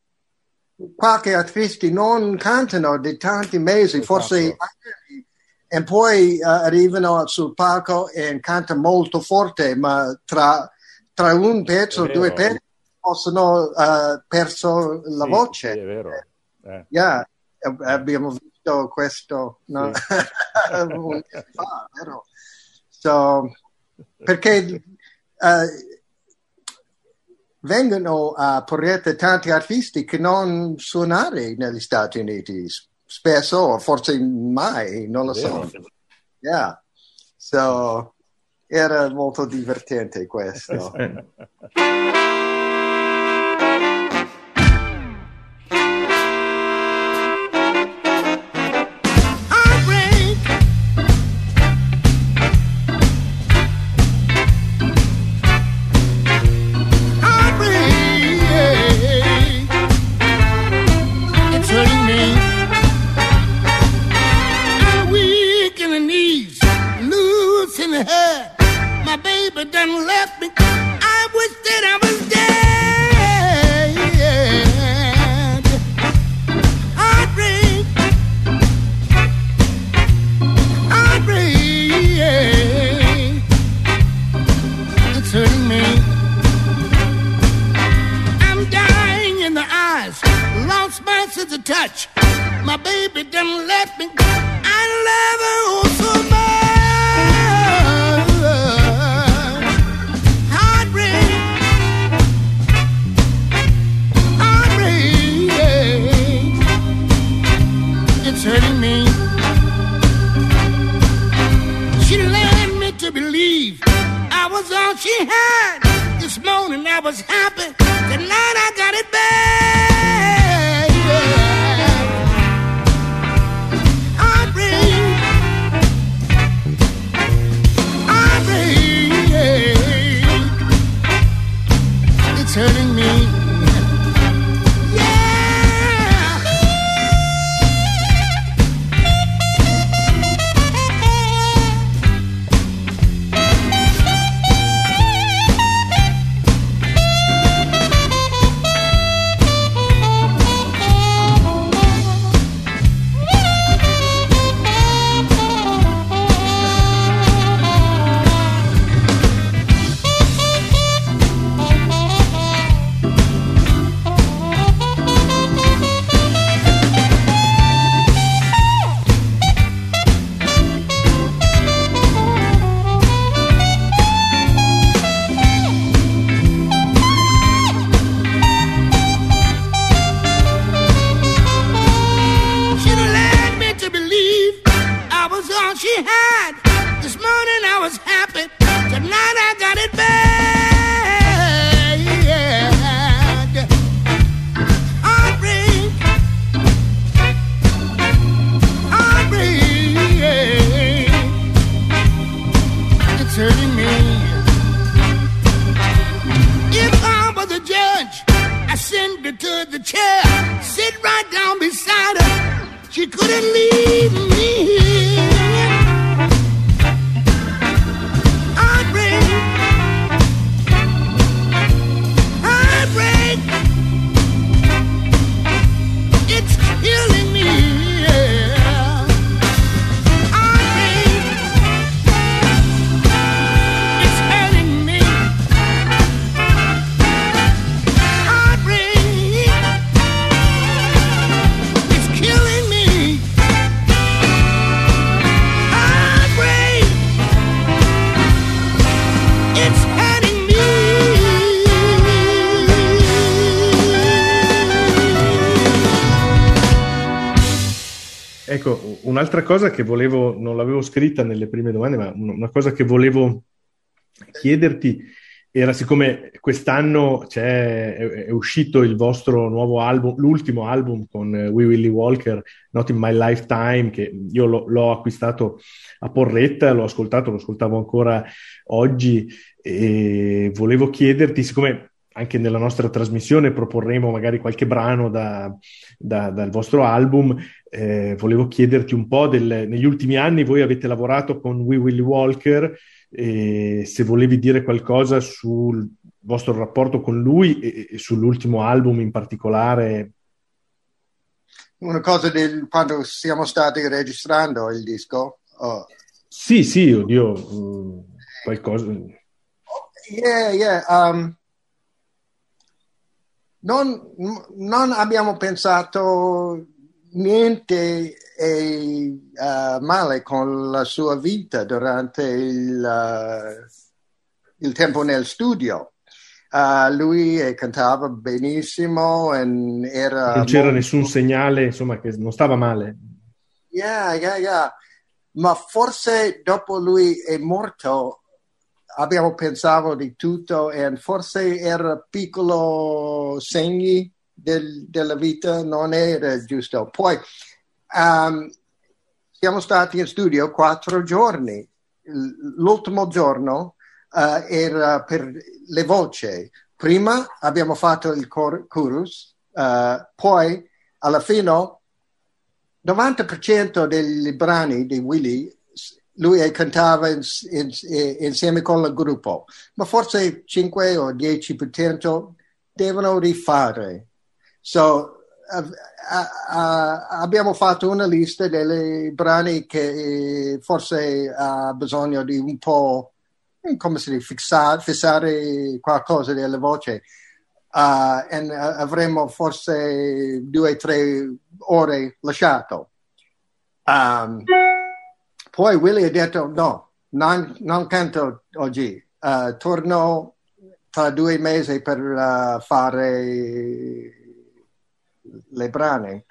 qualche artisti non cantano di tanti mesi, forse anni, e poi eh, arrivano sul palco e cantano molto forte, ma tra, tra un pezzo, due pezzi possono uh, perso la Sì, voce. sì, è vero. Eh. Yeah, ab- abbiamo visto questo no? un anno fa, vero? So, perché eh, vengono a Porretta tanti artisti che non suonare negli Stati Uniti spesso, o forse mai, non lo so. Yeah. So, era molto divertente questo. cosa che volevo, non l'avevo scritta nelle prime domande, ma una cosa che volevo chiederti era siccome quest'anno è, è, uscito il vostro nuovo album, l'ultimo album con We Willy Walker, Not in My Lifetime, che io l'ho, l'ho acquistato a Porretta, l'ho ascoltato, lo ascoltavo ancora oggi e volevo chiederti, siccome anche nella nostra trasmissione proporremo magari qualche brano da, da, dal vostro album. Eh, volevo chiederti un po' del, negli ultimi anni voi avete lavorato con We Willy Walker e se volevi dire qualcosa sul vostro rapporto con lui e, e sull'ultimo album in particolare. Una cosa del quando siamo stati registrando il disco. Oh. Sì, sì, oddio, mm, qualcosa. Yeah, yeah. Um, non, non, abbiamo pensato niente e, uh, male con la sua vita durante il, uh, il tempo nel studio. Uh, lui cantava benissimo era non c'era molto... nessun segnale insomma che non stava male yeah yeah yeah ma forse dopo lui è morto abbiamo pensato di tutto e forse era piccolo segni del, della vita non era giusto. Poi um, siamo stati in studio quattro giorni. L'ultimo giorno uh, era per le voci. Prima abbiamo fatto il cor- chorus, uh, poi alla fine 90% dei brani di Willy lui cantava in, in, insieme con il gruppo, ma forse 5 o 10% devono rifare. So, uh, uh, uh, abbiamo fatto una lista dei brani che forse ha bisogno di un po', come si dice, fissare, fissare qualcosa della voce. e avremo forse due o tre ore lasciato. Um, poi Willy ha detto no, non, non canto oggi, uh, torno tra due mesi per uh, fare le brani.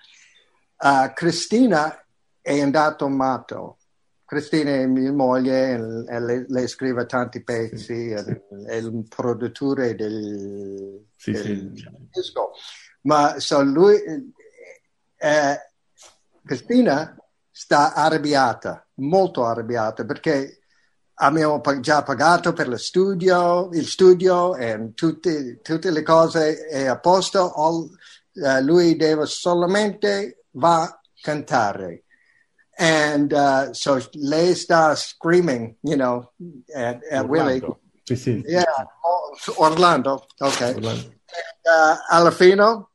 Uh, Cristina è andato matto. Cristina è mia moglie e lei, lei scrive tanti pezzi, è, è il produttore del, sì, del sì. disco. Ma so lui, eh, Cristina sta arrabbiata, molto arrabbiata, perché abbiamo già pagato per lo studio, il studio e tutte, tutte le cose è a posto, uh, lui deve solamente va a cantare. And uh, so lei sta screaming, you know, at, at Willie. Sì, sì. Yeah, Orlando, ok. Orlando. Uh, alla fine,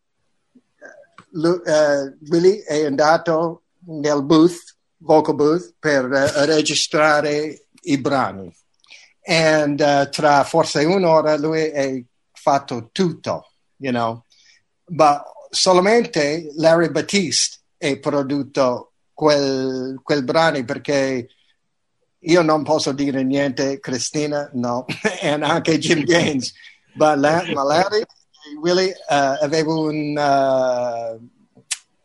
lui, uh, Willie è andato nel booth, vocal booth, per uh, registrare i brani. E uh, tra forse un'ora lui ha fatto tutto, you know. Ma solamente Larry Battiste ha prodotto quel, quel brano perché io non posso dire niente, Cristina no, e anche Jim Gaines, ma, Larry Willie uh, avevano un, uh,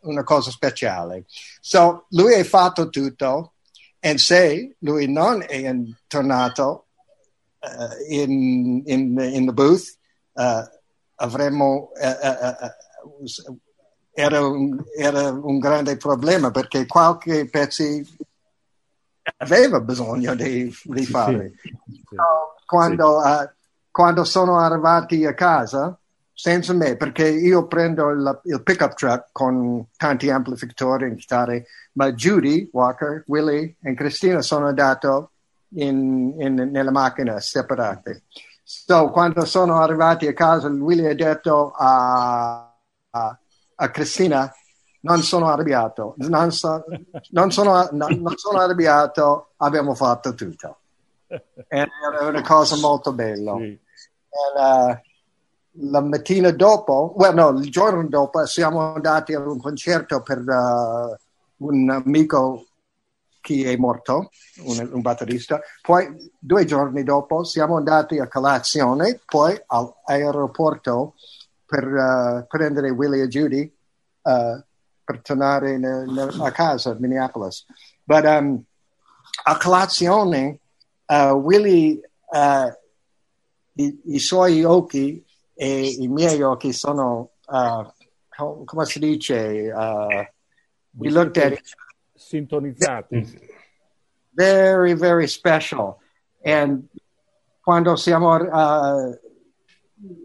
una cosa speciale. So, lui ha fatto tutto e se lui non è tornato uh, in, in, in the booth, uh, avremmo... Uh, era un, era un, grande problema perché qualche pezzo aveva bisogno di rifare. Sì, sì, sì. Quando, quando sono arrivati a casa, senza me, perché io prendo il, il pickup truck con tanti amplificatori e chitarre, ma Judy Walker, Willie e Cristina sono andati in, in, nella macchina separate. So, quando sono arrivati a casa, Willie ha detto a, a, a Cristina, non sono arrabbiato, non, so, non, sono, non, non sono arrabbiato, abbiamo fatto tutto. Era una cosa molto bella. Sì. And, uh, la mattina dopo, well, no, il giorno dopo siamo andati a un concerto per uh, un amico che è morto, un, un, batterista. Poi due giorni dopo siamo andati a colazione, poi all'aeroporto per uh, prendere Willie e Judy uh, per tornare ne- ne- a casa a Minneapolis. But um, a colazione, Willy, i, i suoi occhi e i miei occhi sono, uh, co- come si dice, uh, at Sintonizzati. very, very special. And quando siamo uh,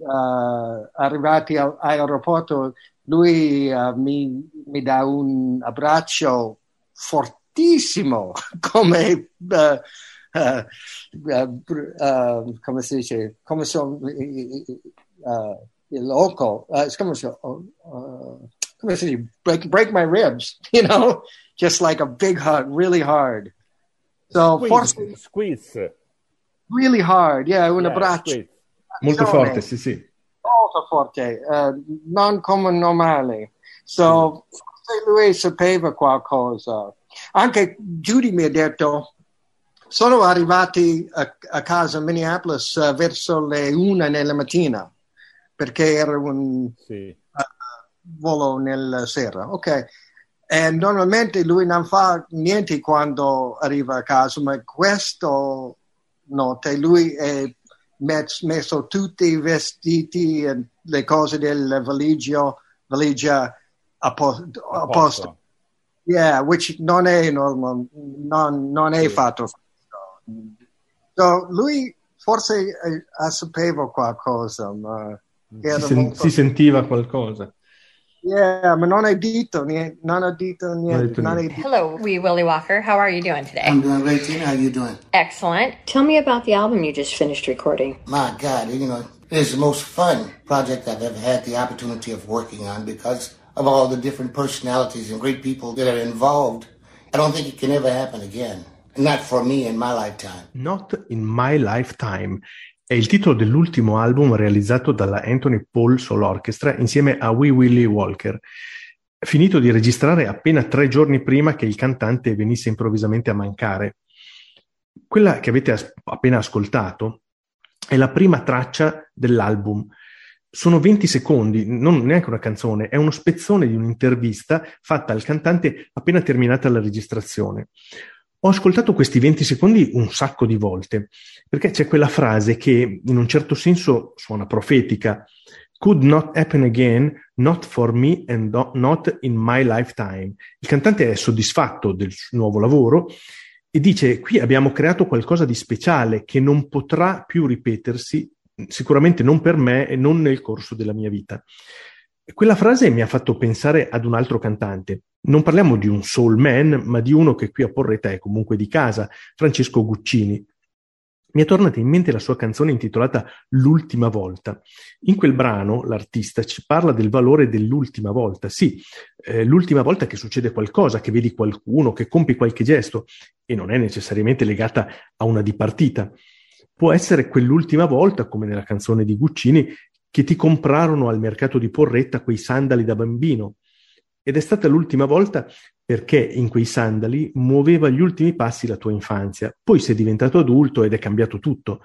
uh, arrivati al- all'aeroporto, lui uh, mi, mi dà un abbraccio fortissimo, come, uh, uh, uh, come si dice, come sono il loco, uh, come, so, uh, come si dice, break, break my ribs, you know, just like a big hug, really hard. So forse Squeeze. Squeeze. really hard, yeah, un Yeah, abbraccio squeeze. Molto forte, sì, sì. molto forte, eh, non come normale. So, forse lui sapeva qualcosa. Anche Judy mi ha detto, sono arrivati a, a casa a Minneapolis eh, verso le una nella mattina, perché era un Sì. volo nella sera. Ok. E normalmente lui non fa niente quando arriva a casa, ma questo notte lui ha met- messo tutti i vestiti e le cose del valigia, valigia a, po- a posto. Yeah, which non è normal, non, non è fatto. So, lui forse eh, sapeva qualcosa, ma Si, sen- molto- si sentiva qualcosa. Yeah, ma non hai detto niente, non ha detto niente. non hai niente. Hello, we Willie Walker. How are you doing today? I'm doing great, Tina. How are you doing? Excellent. Tell me about the album you just finished recording. My God, you know, it's the most fun project I've ever had the opportunity of working on because of all the different personalities and great people that are involved. I don't think it can ever happen again. Not for me in my lifetime. Not in My Lifetime è il titolo dell'ultimo album realizzato dalla Anthony Paul Soul Orchestra insieme a Wee Willie Walker, finito di registrare appena tre giorni prima che il cantante venisse improvvisamente a mancare. Quella che avete as- appena ascoltato è la prima traccia dell'album. Sono 20 secondi, non neanche una canzone, è uno spezzone di un'intervista fatta al cantante appena terminata la registrazione. Ho ascoltato questi 20 secondi un sacco di volte, perché c'è quella frase che in un certo senso suona profetica. Could not happen again, not for me and not in my lifetime. Il cantante è soddisfatto del suo nuovo lavoro e dice qui abbiamo creato qualcosa di speciale che non potrà più ripetersi, sicuramente non per me e non nel corso della mia vita. Quella frase mi ha fatto pensare ad un altro cantante. Non parliamo di un soul man, ma di uno che qui a Porretta è comunque di casa, Francesco Guccini. Mi è tornata in mente la sua canzone intitolata L'ultima volta. In quel brano l'artista ci parla del valore dell'ultima volta. Sì, eh, l'ultima volta che succede qualcosa, che vedi qualcuno, che compi qualche gesto, e non è necessariamente legata a una dipartita. Può essere quell'ultima volta, come nella canzone di Guccini, che ti comprarono al mercato di Porretta quei sandali da bambino. Ed è stata l'ultima volta perché in quei sandali muoveva gli ultimi passi la tua infanzia. Poi sei diventato adulto ed è cambiato tutto.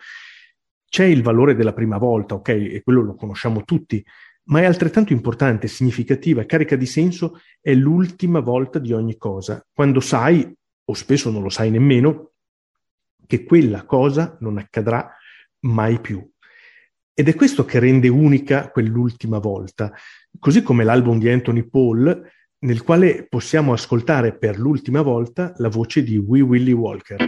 C'è il valore della prima volta, ok? E quello lo conosciamo tutti, ma è altrettanto importante, significativa, carica di senso, è l'ultima volta di ogni cosa, quando sai, o spesso non lo sai nemmeno, che quella cosa non accadrà mai più. Ed è questo che rende unica quell'ultima volta, così come l'album di Anthony Paul, nel quale possiamo ascoltare per l'ultima volta la voce di Wee Willie Walker.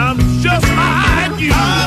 I'm just like you.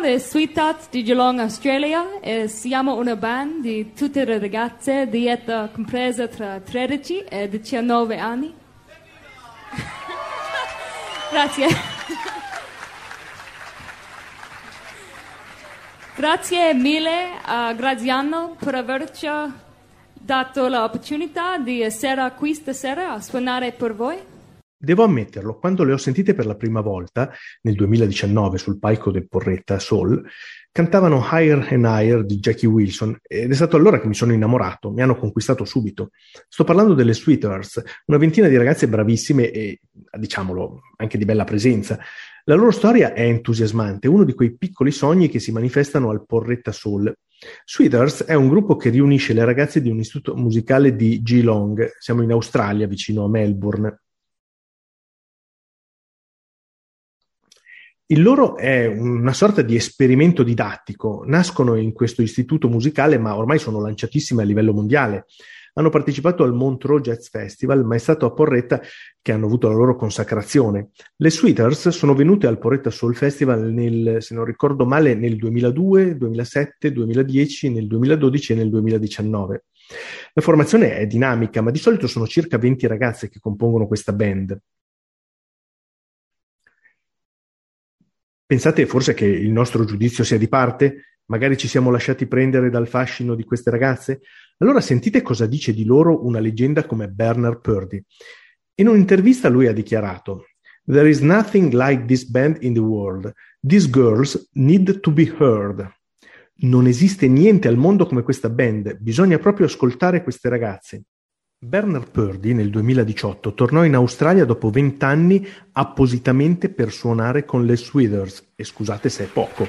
Siamo le Sweethearts di Geelong, Australia e siamo una band di tutte le ragazze di età compresa tra 13 e 19 anni. Grazie. Grazie mille a Graziano per averci dato l'opportunità di essere qui stasera a suonare per voi. Devo ammetterlo, quando le ho sentite per la prima volta, nel 2019, sul palco del Porretta Soul, cantavano Higher and Higher di Jackie Wilson ed è stato allora che mi sono innamorato, mi hanno conquistato subito. Sto parlando delle Sweet Earths, una ventina di ragazze bravissime e, diciamolo, anche di bella presenza. La loro storia è entusiasmante, uno di quei piccoli sogni che si manifestano al Porretta Soul. Sweet Earths è un gruppo che riunisce le ragazze di un istituto musicale di Geelong, siamo in Australia, vicino a Melbourne. Il loro è una sorta di esperimento didattico. Nascono in questo istituto musicale, ma ormai sono lanciatissime a livello mondiale. Hanno partecipato al Montreux Jazz Festival, ma è stato a Porretta che hanno avuto la loro consacrazione. Le Sweeters sono venute al Porretta Soul Festival nel, se non ricordo male, nel 2002, 2007, 2010, nel 2012 e nel 2019. La formazione è dinamica, ma di solito sono circa 20 ragazze che compongono questa band. Pensate forse che il nostro giudizio sia di parte? Magari ci siamo lasciati prendere dal fascino di queste ragazze? Allora sentite cosa dice di loro una leggenda come Bernard Purdy. In un'intervista lui ha dichiarato There is nothing like this band in the world. These girls need to be heard. Non esiste niente al mondo come questa band, bisogna proprio ascoltare queste ragazze. Bernard Purdy nel 2018 tornò in Australia dopo vent'anni appositamente per suonare con le Swithers e scusate se è poco.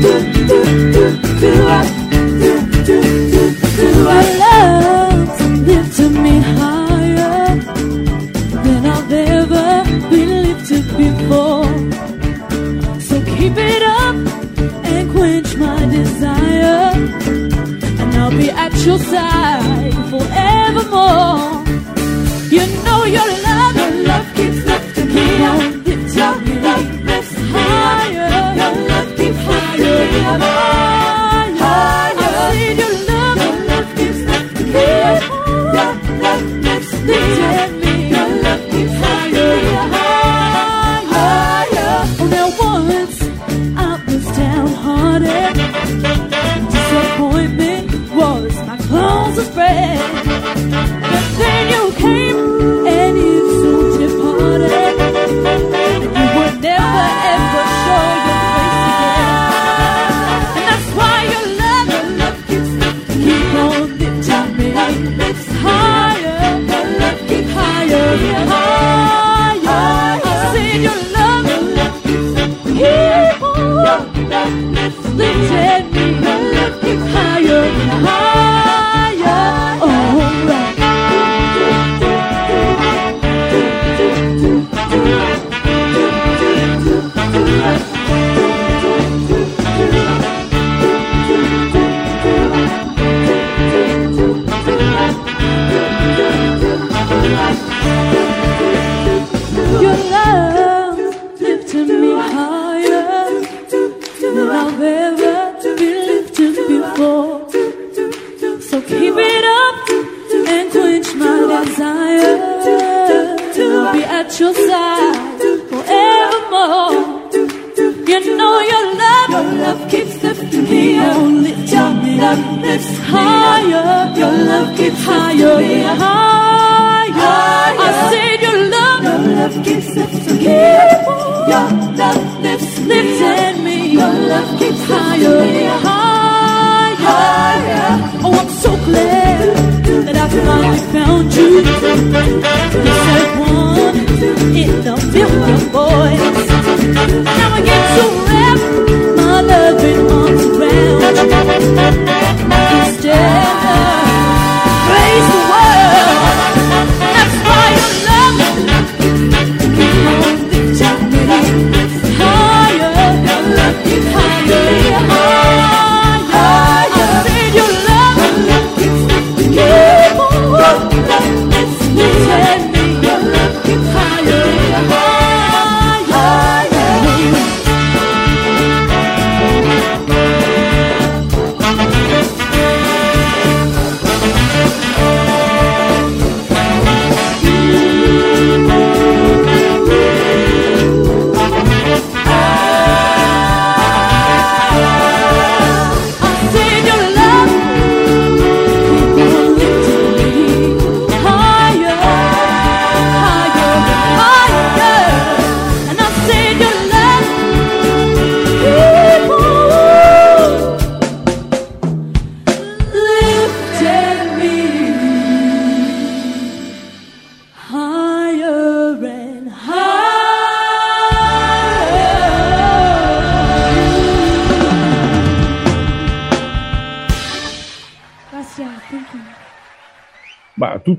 do, do, do.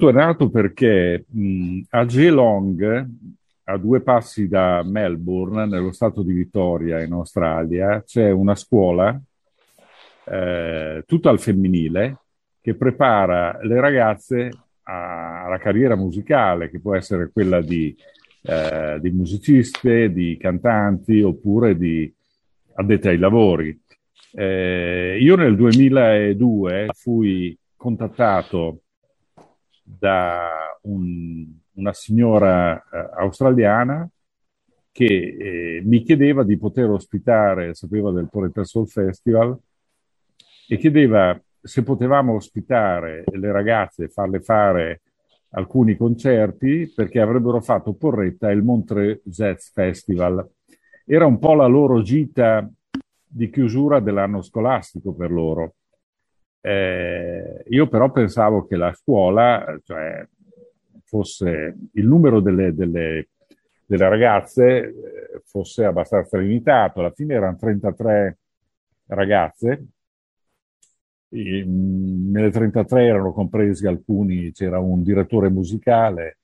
Tutto è nato perché mh, a Geelong, a due passi da Melbourne, nello stato di Vittoria, in Australia, c'è una scuola eh, tutta al femminile che prepara le ragazze a- alla carriera musicale, che può essere quella di, eh, di musiciste, di cantanti oppure di addette ai lavori. Eh, io nel 2002 fui contattato da un- una signora eh, australiana che eh, mi chiedeva di poter ospitare, sapeva del Poeta Soul Festival, e chiedeva se potevamo ospitare le ragazze e farle fare alcuni concerti perché avrebbero fatto Porretta il Montreux Jazz Festival. Era un po' la loro gita di chiusura dell'anno scolastico per loro. Eh, io però pensavo che la scuola, cioè fosse il numero delle, delle- delle ragazze eh, fosse abbastanza limitato. Alla fine erano 33 ragazze. E, mh, nelle 33 erano compresi alcuni, c'era un direttore musicale,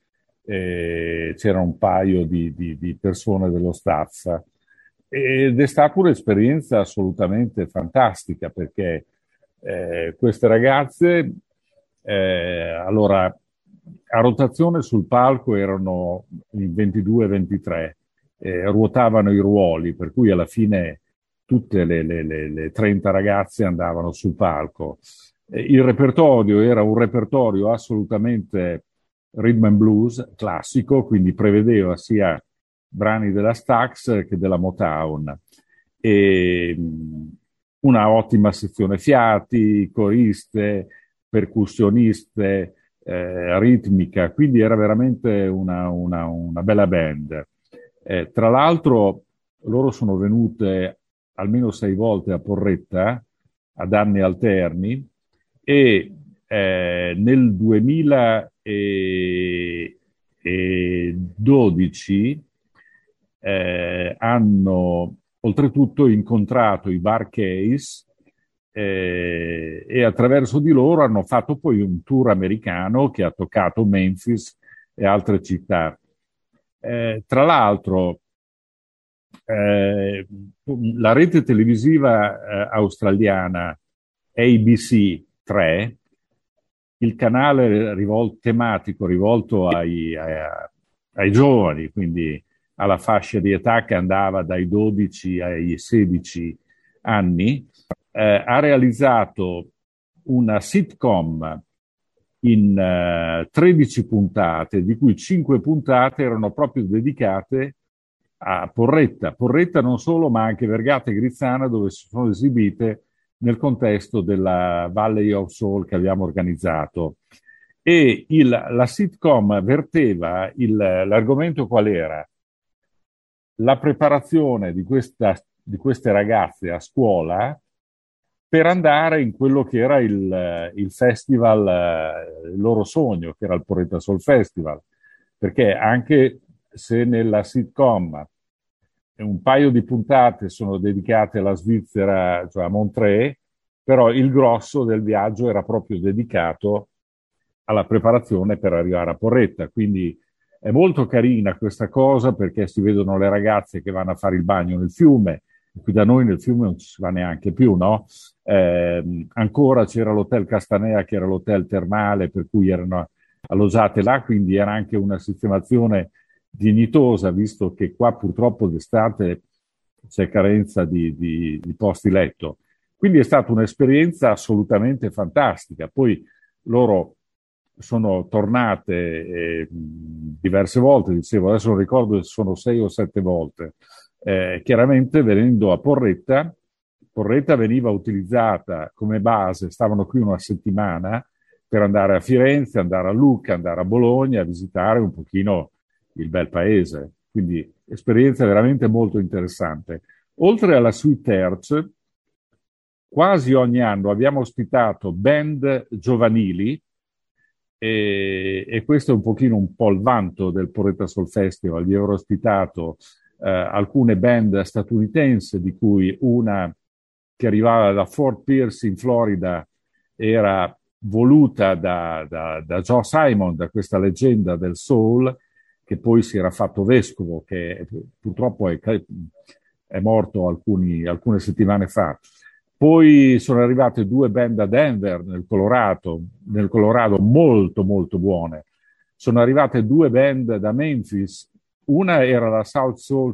eh, c'era un paio di, di- di persone dello staff. Ed è stata un'esperienza assolutamente fantastica perché eh, queste ragazze, eh, allora, a rotazione sul palco erano in 22-23, eh, ruotavano i ruoli, per cui alla fine tutte le, le- le- le 30 ragazze andavano sul palco. Eh, il repertorio era un repertorio assolutamente rhythm and blues classico, quindi prevedeva sia brani della Stax che della Motown. E, una ottima sezione fiati, coriste, percussioniste, eh, ritmica, quindi era veramente una, una- una bella band. Eh, tra l'altro loro sono venute almeno sei volte a Porretta ad anni alterni e eh, nel 2012 eh, hanno oltretutto incontrato i Bar Case eh, e attraverso di loro hanno fatto poi un tour americano che ha toccato Memphis e altre città. Eh, tra l'altro, eh, la rete televisiva eh, australiana ABC 3, il canale rivol- tematico rivolto ai, ai- ai giovani, quindi alla fascia di età che andava dai 12 ai 16 anni, eh, ha realizzato una sitcom in eh, 13 puntate, di cui 5 puntate erano proprio dedicate a Porretta. Porretta non solo, ma anche Vergata e Grizzana, dove si sono esibite nel contesto della Valley of Soul che abbiamo organizzato. E il, la sitcom verteva il, l'argomento qual era? La preparazione di, questa, di queste ragazze a scuola per andare in quello che era il, il festival, eh, il loro sogno, che era il Porretta Soul Festival. Perché anche se nella sitcom un paio di puntate sono dedicate alla Svizzera, cioè a Montreux, però il grosso del viaggio era proprio dedicato alla preparazione per arrivare a Porretta. Quindi è molto carina questa cosa perché si vedono le ragazze che vanno a fare il bagno nel fiume, qui da noi nel fiume non ci si va neanche più, no? Eh, ancora c'era l'hotel Castanea che era l'hotel termale per cui erano alloggiate là, quindi era anche una sistemazione dignitosa, visto che qua purtroppo d'estate c'è carenza di, di, di posti letto. Quindi è stata un'esperienza assolutamente fantastica. Poi loro sono tornate eh, diverse volte, dicevo, adesso non ricordo se sono sei o sette volte, eh, chiaramente venendo a Porretta, Porretta veniva utilizzata come base, stavano qui una settimana per andare a Firenze, andare a Lucca, andare a Bologna, a visitare un pochino il bel paese. Quindi esperienza veramente molto interessante. Oltre alla Sweet Hertz, quasi ogni anno abbiamo ospitato band giovanili e, e, questo è un pochino un po' il vanto del Porretta Soul Festival, di aver ospitato eh, alcune band statunitensi, di cui una che arrivava da Fort Pierce in Florida era voluta da, da, da Joe Simon, da questa leggenda del soul, che poi si era fatto vescovo, che purtroppo è, è morto alcuni, alcune settimane fa. Poi sono arrivate due band da Denver, nel Colorado, nel Colorado molto molto buone. Sono arrivate due band da Memphis una era la South Soul,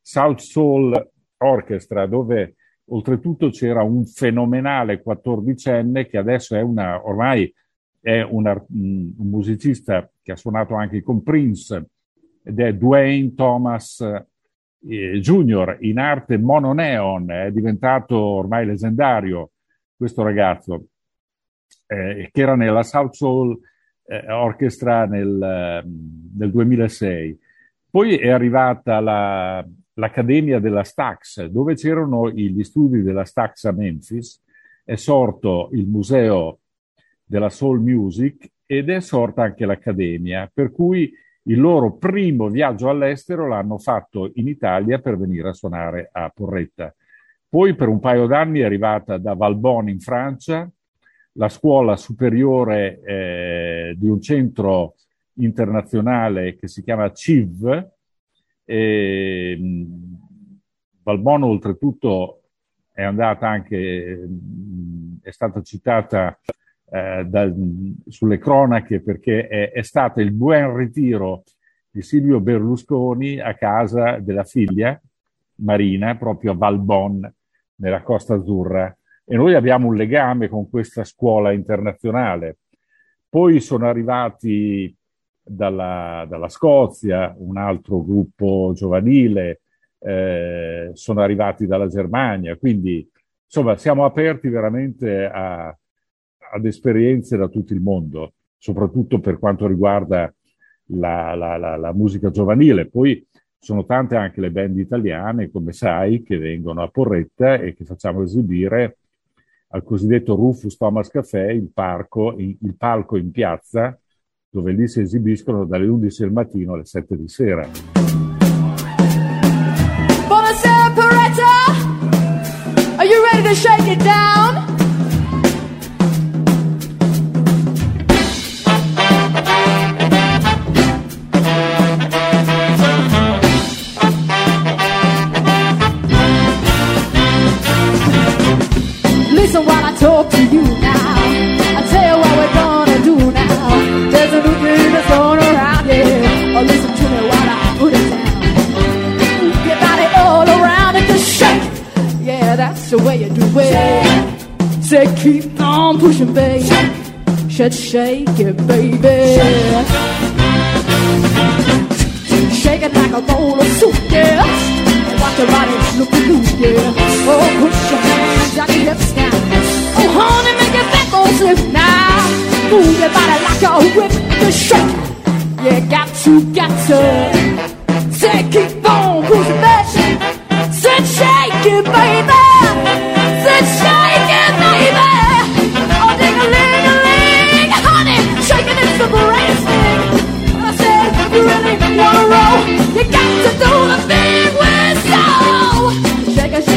South Soul Orchestra, dove oltretutto c'era un fenomenale quattordicenne che adesso è una, ormai è una, un musicista che ha suonato anche con Prince ed è Dwayne Thomas eh, Jr. in arte mononeon, è diventato ormai leggendario questo ragazzo eh, che era nella South Soul eh, Orchestra nel, ehm, nel, 2006. Poi è arrivata la, l'Accademia della Stax, dove c'erano gli studi della Stax a Memphis, è sorto il Museo della Soul Music ed è sorta anche l'Accademia, per cui il loro primo viaggio all'estero l'hanno fatto in Italia per venire a suonare a Porretta. Poi per un paio d'anni è arrivata da Valbonne in Francia, la scuola superiore eh, di un centro internazionale che si chiama CIV. E, Balbono oltretutto è andata anche, è stata citata eh, da, sulle cronache perché è, è stato il buon ritiro di Silvio Berlusconi a casa della figlia Marina, proprio a Valbonne, nella Costa Azzurra e noi abbiamo un legame con questa scuola internazionale. Poi sono arrivati dalla, dalla Scozia un altro gruppo giovanile, eh, sono arrivati dalla Germania, quindi insomma siamo aperti veramente a, ad esperienze da tutto il mondo, soprattutto per quanto riguarda la, la, la, la musica giovanile. Poi sono tante anche le band italiane, come sai, che vengono a Porretta e che facciamo esibire al cosiddetto Rufus Thomas Café, il, parco, il palco in piazza, dove lì si esibiscono dalle 11 del mattino alle 7 di sera. Buonasera Peretta! Are you ready to shake it down? That's the way you do it. Say keep on pushing, baby. Shake, shake it, baby. Shake it like a bowl of soup, yeah. Watch your body looking loose, yeah. Oh, push your hands on your hips now. Oh, honey, make your back go slip now. Move your body like a whip, just shake. You got to, got to. Say, keep on pushing baby. Say, shake it, baby. Do the thing with soul. Shake it,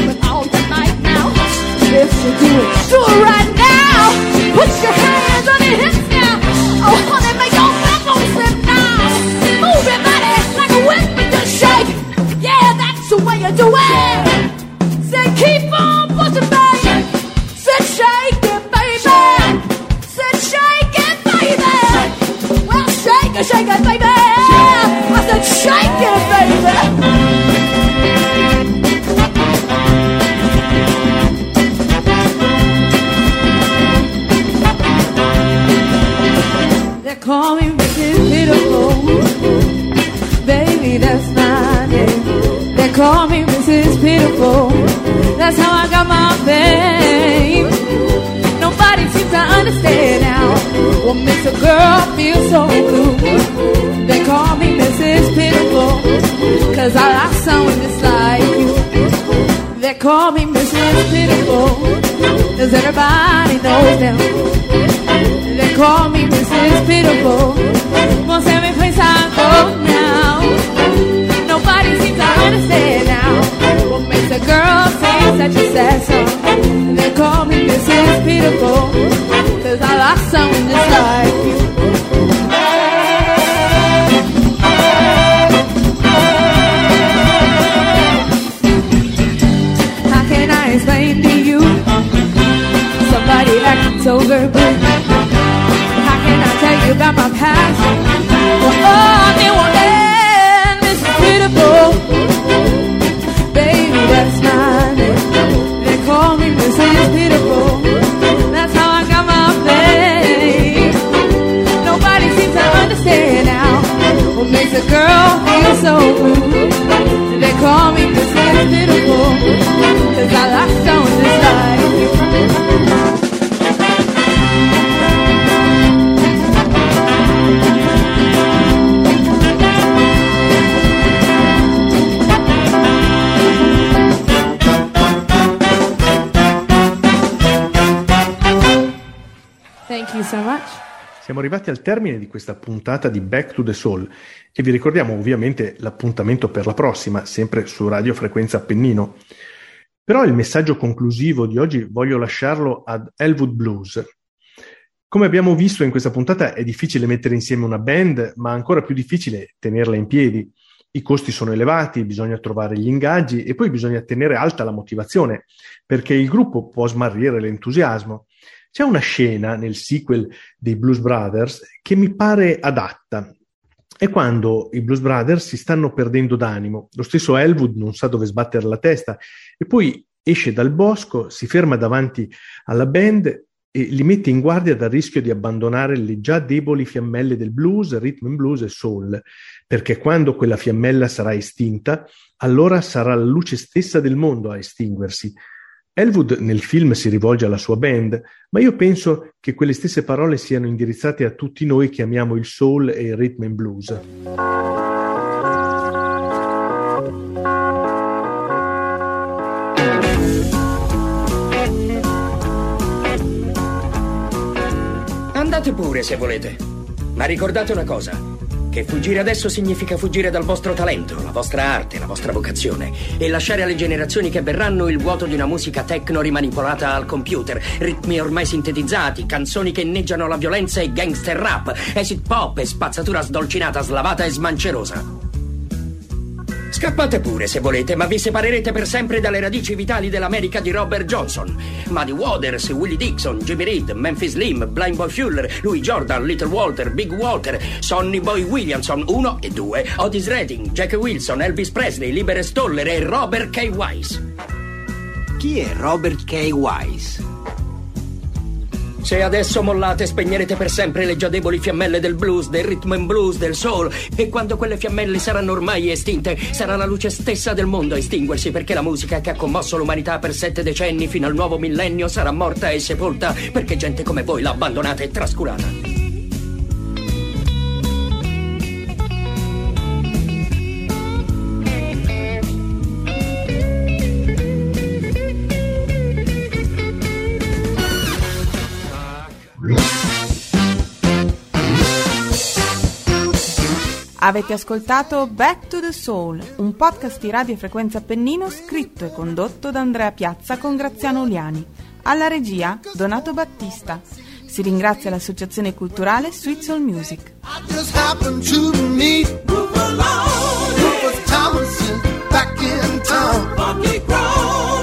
arrivati al termine di questa puntata di Back to the Soul e vi ricordiamo ovviamente l'appuntamento per la prossima, sempre su Radio Frequenza Appennino. Però il messaggio conclusivo di oggi voglio lasciarlo ad Elwood Blues. Come abbiamo visto in questa puntata è difficile mettere insieme una band, ma ancora più difficile tenerla in piedi. I costi sono elevati, bisogna trovare gli ingaggi e poi bisogna tenere alta la motivazione, perché il gruppo può smarrire l'entusiasmo. C'è una scena nel sequel dei Blues Brothers che mi pare adatta. È quando i Blues Brothers si stanno perdendo d'animo. Lo stesso Elwood non sa dove sbattere la testa e poi esce dal bosco, si ferma davanti alla band e li mette in guardia dal rischio di abbandonare le già deboli fiammelle del blues, rhythm and blues e soul, perché quando quella fiammella sarà estinta, allora sarà la luce stessa del mondo a estinguersi. Elwood nel film si rivolge alla sua band, ma io penso che quelle stesse parole siano indirizzate a tutti noi che amiamo il soul e il rhythm and blues. Pure se volete. Ma ricordate una cosa. Che fuggire adesso significa fuggire dal vostro talento, la vostra arte, la vostra vocazione e lasciare alle generazioni che verranno il vuoto di una musica techno rimanipolata al computer, ritmi ormai sintetizzati, canzoni che inneggiano la violenza e gangster rap, acid pop e spazzatura sdolcinata, slavata e smancerosa. Scappate pure se volete, ma vi separerete per sempre dalle radici vitali dell'America di Robert Johnson. Muddy Waters, Willie Dixon, Jimmy Reed, Memphis Slim, Blind Boy Fuller, Louis Jordan, Little Walter, Big Walter, Sonny Boy Williamson 1 e 2, Otis Redding, Jack Wilson, Elvis Presley, Libere Stoller e Robert K. Wise. Chi è Robert K. Wise? Se adesso mollate spegnerete per sempre le già deboli fiammelle del blues, del rhythm and blues, del soul e quando quelle fiammelle saranno ormai estinte, sarà la luce stessa del mondo a estinguersi perché la musica che ha commosso l'umanità per sette decenni fino al nuovo millennio sarà morta e sepolta perché gente come voi l'ha abbandonata e trascurata. Avete ascoltato Back to the Soul, un podcast di Radio Frequenza Appennino scritto e condotto da Andrea Piazza con Graziano Uliani. Alla regia Donato Battista. Si ringrazia l'associazione culturale Sweet Soul Music. back in time.